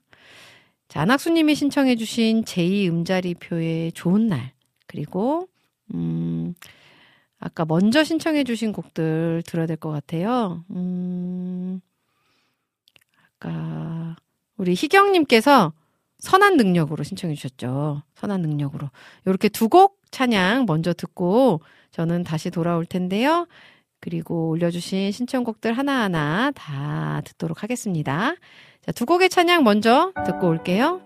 자, 안학수님이 신청해주신 제2 음자리표의 좋은 날. 그리고, 음, 아까 먼저 신청해주신 곡들 들어야 될 것 같아요. 음, 아까, 우리 희경님께서 선한 능력으로 신청해 주셨죠. 선한 능력으로. 이렇게 두 곡 찬양 먼저 듣고 저는 다시 돌아올 텐데요. 그리고 올려주신 신청곡들 하나하나 다 듣도록 하겠습니다. 자, 두 곡의 찬양 먼저 듣고 올게요.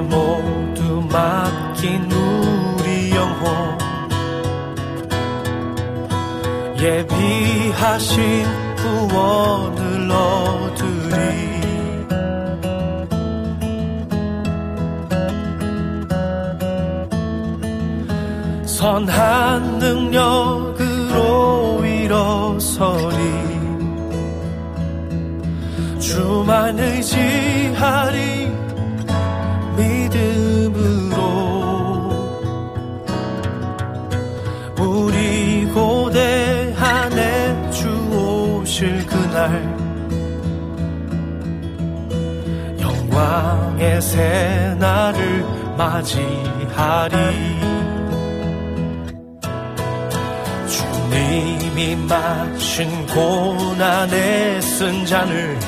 모두
맡긴 우리 영혼. 예비하신 구원을 얻으리. 선한 능력으로 일어서리. 주만 의지하리 믿음으로 우리 고대한에 주 오실 그날 영광의 새날을 맞이하리. 주님이 마신 고난의 쓴 잔을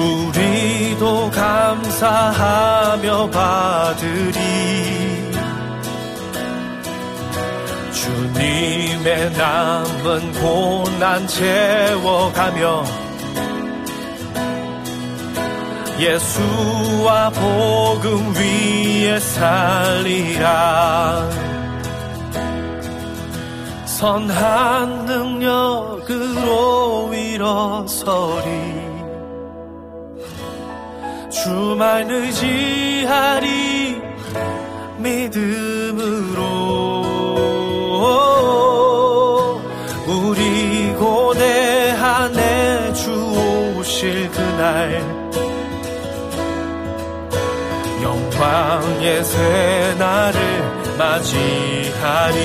우리도 감사하며 받으리. 주님의 남은 고난 채워가며 예수와 복음 위에 살리라. 선한 능력으로 일어서리 주만 의지하리 믿음으로. 우리 고대한에 주 오실 그날 영광의 새날을 맞이하리.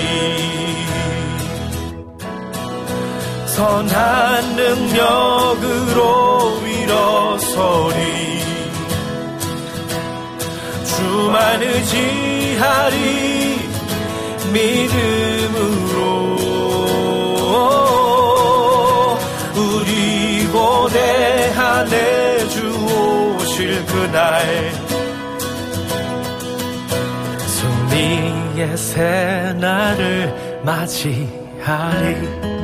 선한 능력으로 일어서리 주만 의지하리 믿음으로 우리 고대한에 주 오실 그날 승리의 새날을 맞이하리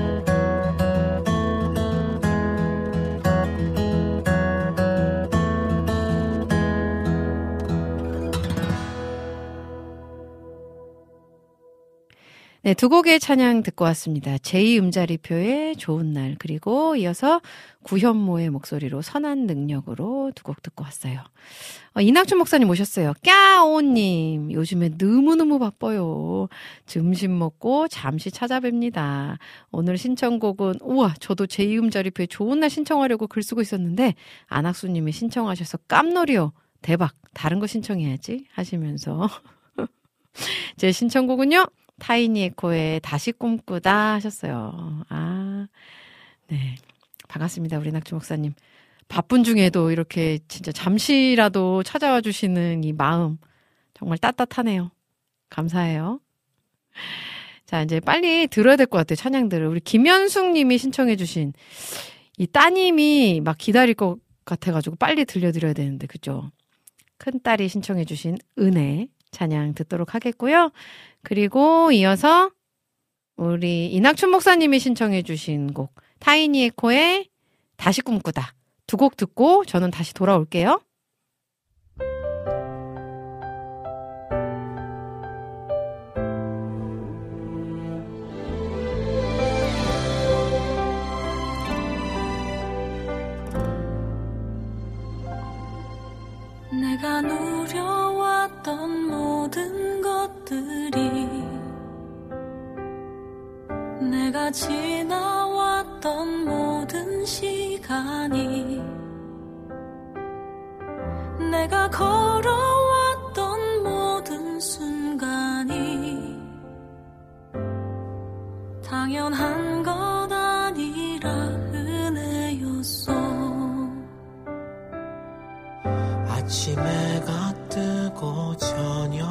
네, 두 곡의 찬양 듣고 왔습니다. 제2음자리표의 좋은 날, 그리고 이어서 구현모의 목소리로 선한 능력으로 두 곡 듣고 왔어요. 어, 이낙준 목사님 오셨어요. 까오님, 요즘에 너무너무 바빠요. 점심 먹고 잠시 찾아뵙니다. 오늘 신청곡은, 우와, 저도 제2음자리표의 좋은 날 신청하려고 글 쓰고 있었는데, 안학수님이 신청하셔서 깜놀이요. 대박. 다른 거 신청해야지. 하시면서. 제 신청곡은요, 타이니 에코의 다시 꿈꾸다 하셨어요. 아, 네. 반갑습니다. 우리 낙주 목사님. 바쁜 중에도 이렇게 진짜 잠시라도 찾아와 주시는 이 마음 정말 따뜻하네요. 감사해요. 자, 이제 빨리 들어야 될 것 같아요. 찬양들을. 우리 김현숙 님이 신청해 주신 이 따님이 막 기다릴 것 같아가지고 빨리 들려드려야 되는데, 그죠? 큰딸이 신청해 주신 은혜 찬양 듣도록 하겠고요. 그리고 이어서 우리 이낙춘 목사님이 신청해 주신 곡 타이니 에코의 다시 꿈꾸다 두 곡 듣고 저는 다시 돌아올게요.
내가 내가 지나왔던 모든 시간이 내가 걸어왔던 모든 순간이 당연한 것 아니라 은혜였어
아침에 해가 뜨고 저녁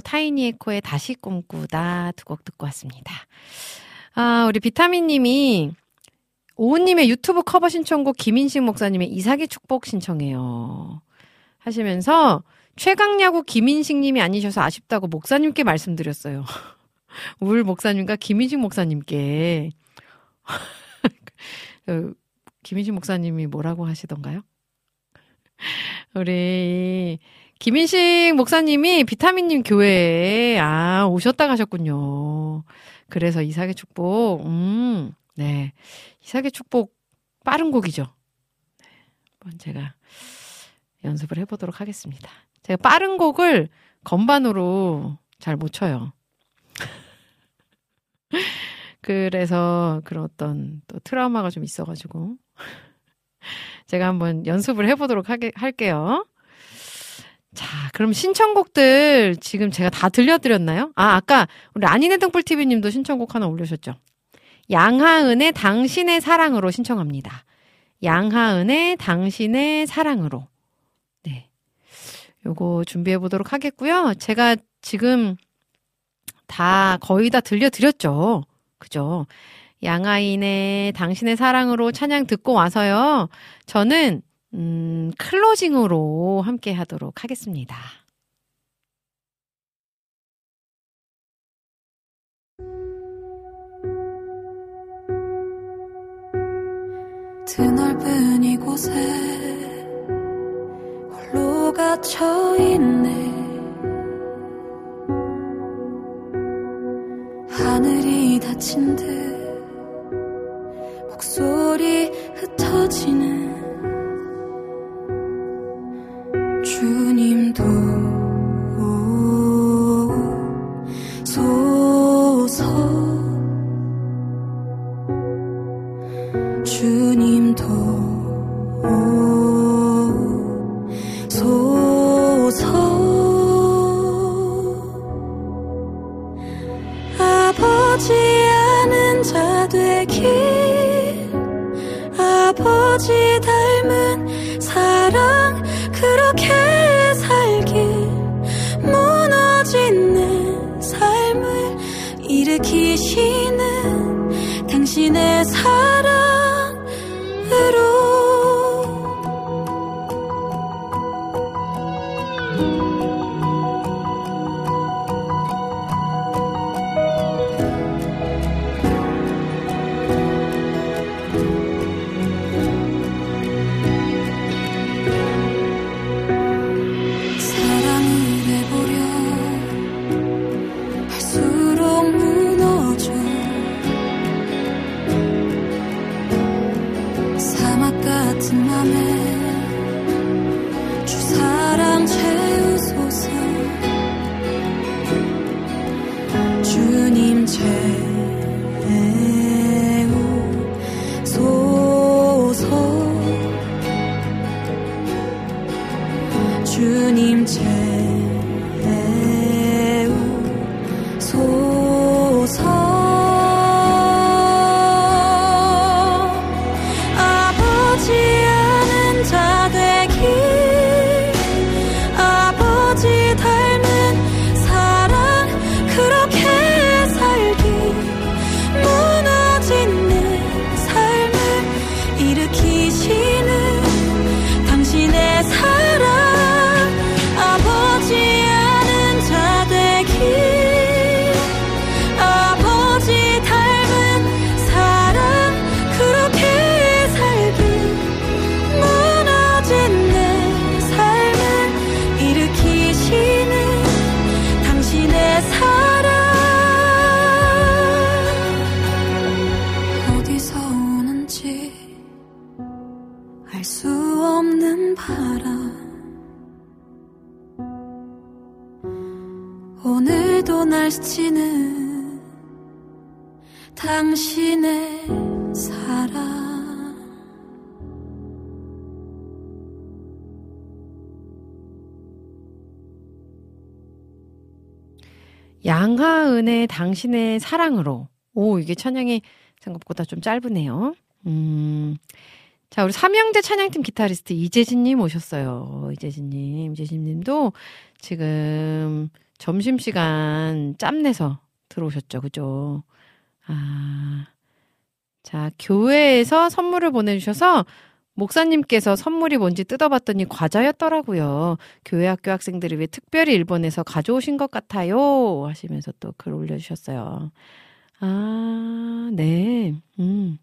타이니에코의 다시 꿈꾸다 두 곡 듣고 왔습니다. 아, 우리 비타민님이 오우님의 유튜브 커버 신청곡 김인식 목사님의 이삭의 축복 신청해요. 하시면서 최강야구 김인식님이 아니셔서 아쉽다고 목사님께 말씀드렸어요. 울 목사님과 김인식 목사님께. 그, 김인식 목사님이 뭐라고 하시던가요? 우리 김인식 목사님이 비타민님 교회에, 아, 오셨다 가셨군요. 그래서 이삭의 축복, 음, 네. 이삭의 축복, 빠른 곡이죠. 네. 한번 제가 연습을 해보도록 하겠습니다. 제가 빠른 곡을 건반으로 잘 못 쳐요. 그래서 그런 어떤 또 트라우마가 좀 있어가지고. 제가 한번 연습을 해보도록 하게, 할게요. 자, 그럼 신청곡들 지금 제가 다 들려드렸나요? 아, 아까 우리 아니네 등불TV 님도 신청곡 하나 올려주셨죠? 양하은의 당신의 사랑으로 신청합니다. 양하은의 당신의 사랑으로. 네. 요거 준비해 보도록 하겠고요. 제가 지금 다 거의 다 들려드렸죠. 그죠? 양하인의 당신의 사랑으로 찬양 듣고 와서요. 저는 음, 클로징으로 함께 하도록 하겠습니다.
드넓은 이곳에 홀로 갇혀 있네. 하늘이 닫힌 듯 목소리
양하은 주님 도 의 당신의 사랑으로. 오, 이게 찬양이 생각보다 좀 짧으네요. 음. 자, 우리 삼형제 찬양팀 기타리스트 이재진님 오셨어요. 이재진님, 이재진님도 지금 점심시간 짬내서 들어오셨죠. 그죠? 아. 자, 교회에서 선물을 보내주셔서 목사님께서 선물이 뭔지 뜯어봤더니 과자였더라고요. 교회 학교 학생들이 왜 특별히 일본에서 가져오신 것 같아요. 하시면서 또 글 올려주셨어요. 아, 네. 음.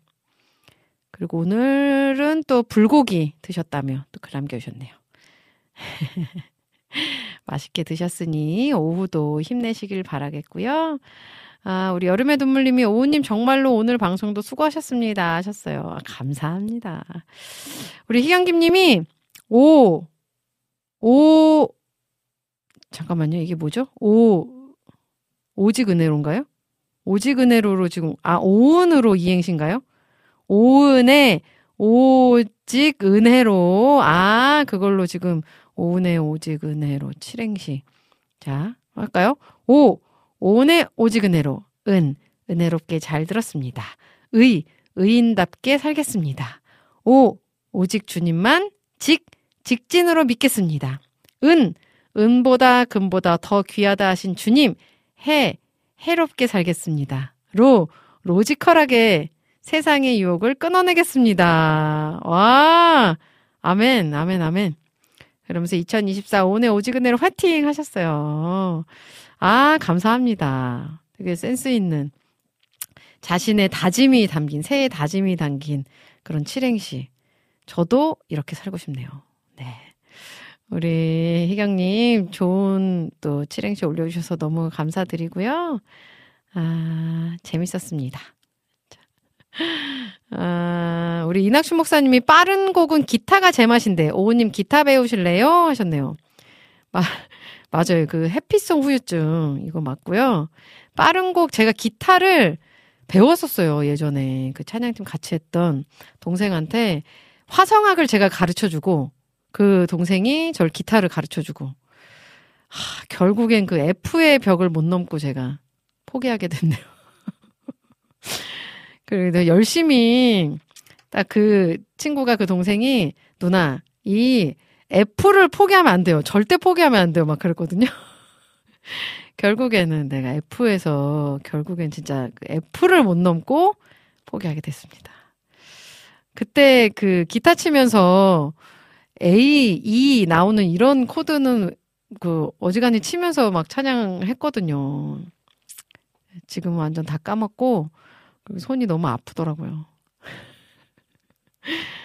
그리고 오늘은 또 불고기 드셨다며 또 글 남겨주셨네요. 맛있게 드셨으니 오후도 힘내시길 바라겠고요. 아, 우리 여름의 눈물님이 오우님 정말로 오늘 방송도 수고하셨습니다 하셨어요. 아, 감사합니다. 우리 희경김님이 오, 오, 잠깐만요. 이게 뭐죠? 오, 오직 은혜로인가요? 오직 은혜로로 지금, 아, 오은으로 이행신가요? 오은의 오직 은혜로, 아, 그걸로 지금 오은의 오직 은혜로 칠행시. 자, 할까요? 오, 오은의 오직 은혜로, 은, 은혜롭게 잘 들었습니다. 의, 의인답게 살겠습니다. 오, 오직 주님만, 직, 직진으로 믿겠습니다. 은, 은보다 금보다 더 귀하다 하신 주님, 해, 해롭게 살겠습니다. 로, 로지컬하게 세상의 유혹을 끊어내겠습니다. 와, 아멘, 아멘, 아멘. 그러면서 2024 오늘 오직 은혜로 화이팅 하셨어요. 아, 감사합니다. 되게 센스 있는 자신의 다짐이 담긴, 새해 다짐이 담긴 그런 칠행시. 저도 이렇게 살고 싶네요. 네. 우리 희경님, 좋은 또 칠행시 올려주셔서 너무 감사드리고요. 아, 재밌었습니다. 아, 우리 이낙춘 목사님이 빠른 곡은 기타가 제맛인데, 오우님 기타 배우실래요? 하셨네요. 마, 맞아요. 그 해피송 후유증 이거 맞고요. 빠른 곡 제가 기타를 배웠었어요. 예전에 그 찬양팀 같이 했던 동생한테 화성학을 제가 가르쳐 주고 그 동생이 절 기타를 가르쳐 주고 하, 결국엔 그 F의 벽을 못 넘고 제가 포기하게 됐네요. 그래도 열심히 딱 그 친구가 그 동생이 누나 이 F를 포기하면 안 돼요. 절대 포기하면 안 돼요. 막 그랬거든요. 결국에는 내가 F에서 결국엔 진짜 그 F를 못 넘고 포기하게 됐습니다. 그때 그 기타 치면서 A, E 나오는 이런 코드는 그 어지간히 치면서 막 찬양했거든요. 지금 완전 다 까먹고 손이 너무 아프더라고요.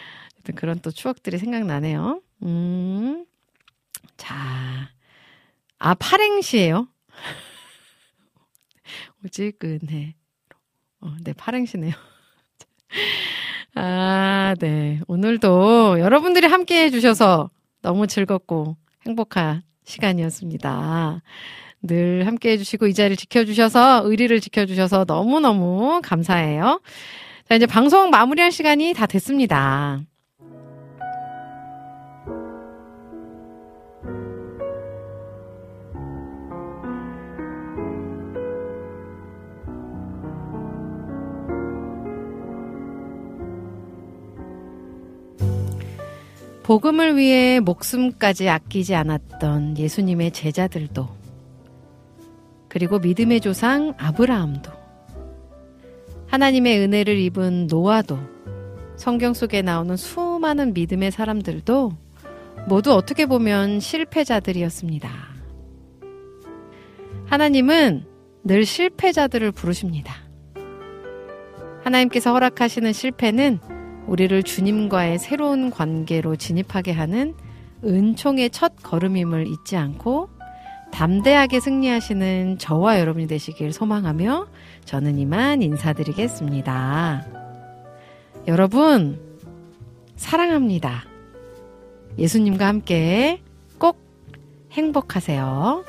그런 또 추억들이 생각나네요. 음. 자. 아, 팔행시예요 오지근해. 어, 네, 팔행시네요. 아, 네. 오늘도 여러분들이 함께 해주셔서 너무 즐겁고 행복한 시간이었습니다. 늘 함께 해주시고 이 자리를 지켜주셔서 의리를 지켜주셔서 너무너무 감사해요. 자, 이제 방송 마무리할 시간이 다 됐습니다. 복음을 위해 목숨까지 아끼지 않았던 예수님의 제자들도, 그리고 믿음의 조상 아브라함도, 하나님의 은혜를 입은 노아도, 성경 속에 나오는 수많은 믿음의 사람들도 모두 어떻게 보면 실패자들이었습니다. 하나님은 늘 실패자들을 부르십니다. 하나님께서 허락하시는 실패는 우리를 주님과의 새로운 관계로 진입하게 하는 은총의 첫 걸음임을 잊지 않고 담대하게 승리하시는 저와 여러분이 되시길 소망하며 저는 이만 인사드리겠습니다. 여러분, 사랑합니다. 예수님과 함께 꼭 행복하세요.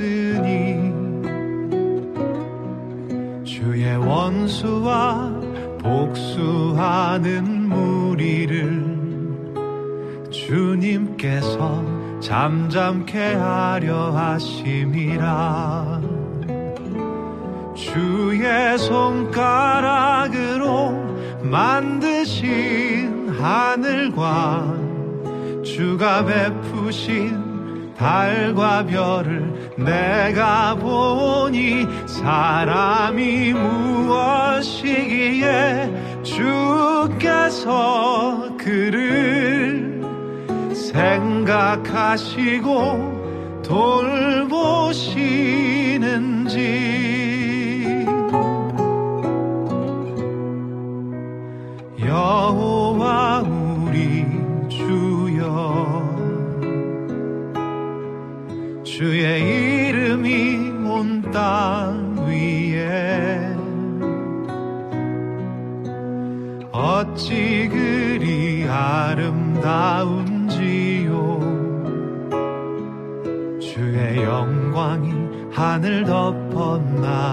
하셨으니 주의 원수와 복수하는 무리를 주님께서 잠잠케 하려 하심이라. 주의 손가락으로 만드신 하늘과 주가 베푸신 달과 별을 내가 보니 사람이 무엇이기에 주께서 그를 생각하시고 돌보시는지. 여호와 우리 주여 주의 땅 위에 어찌 그리 아름다운지요? 주의 영광이 하늘 덮었나이다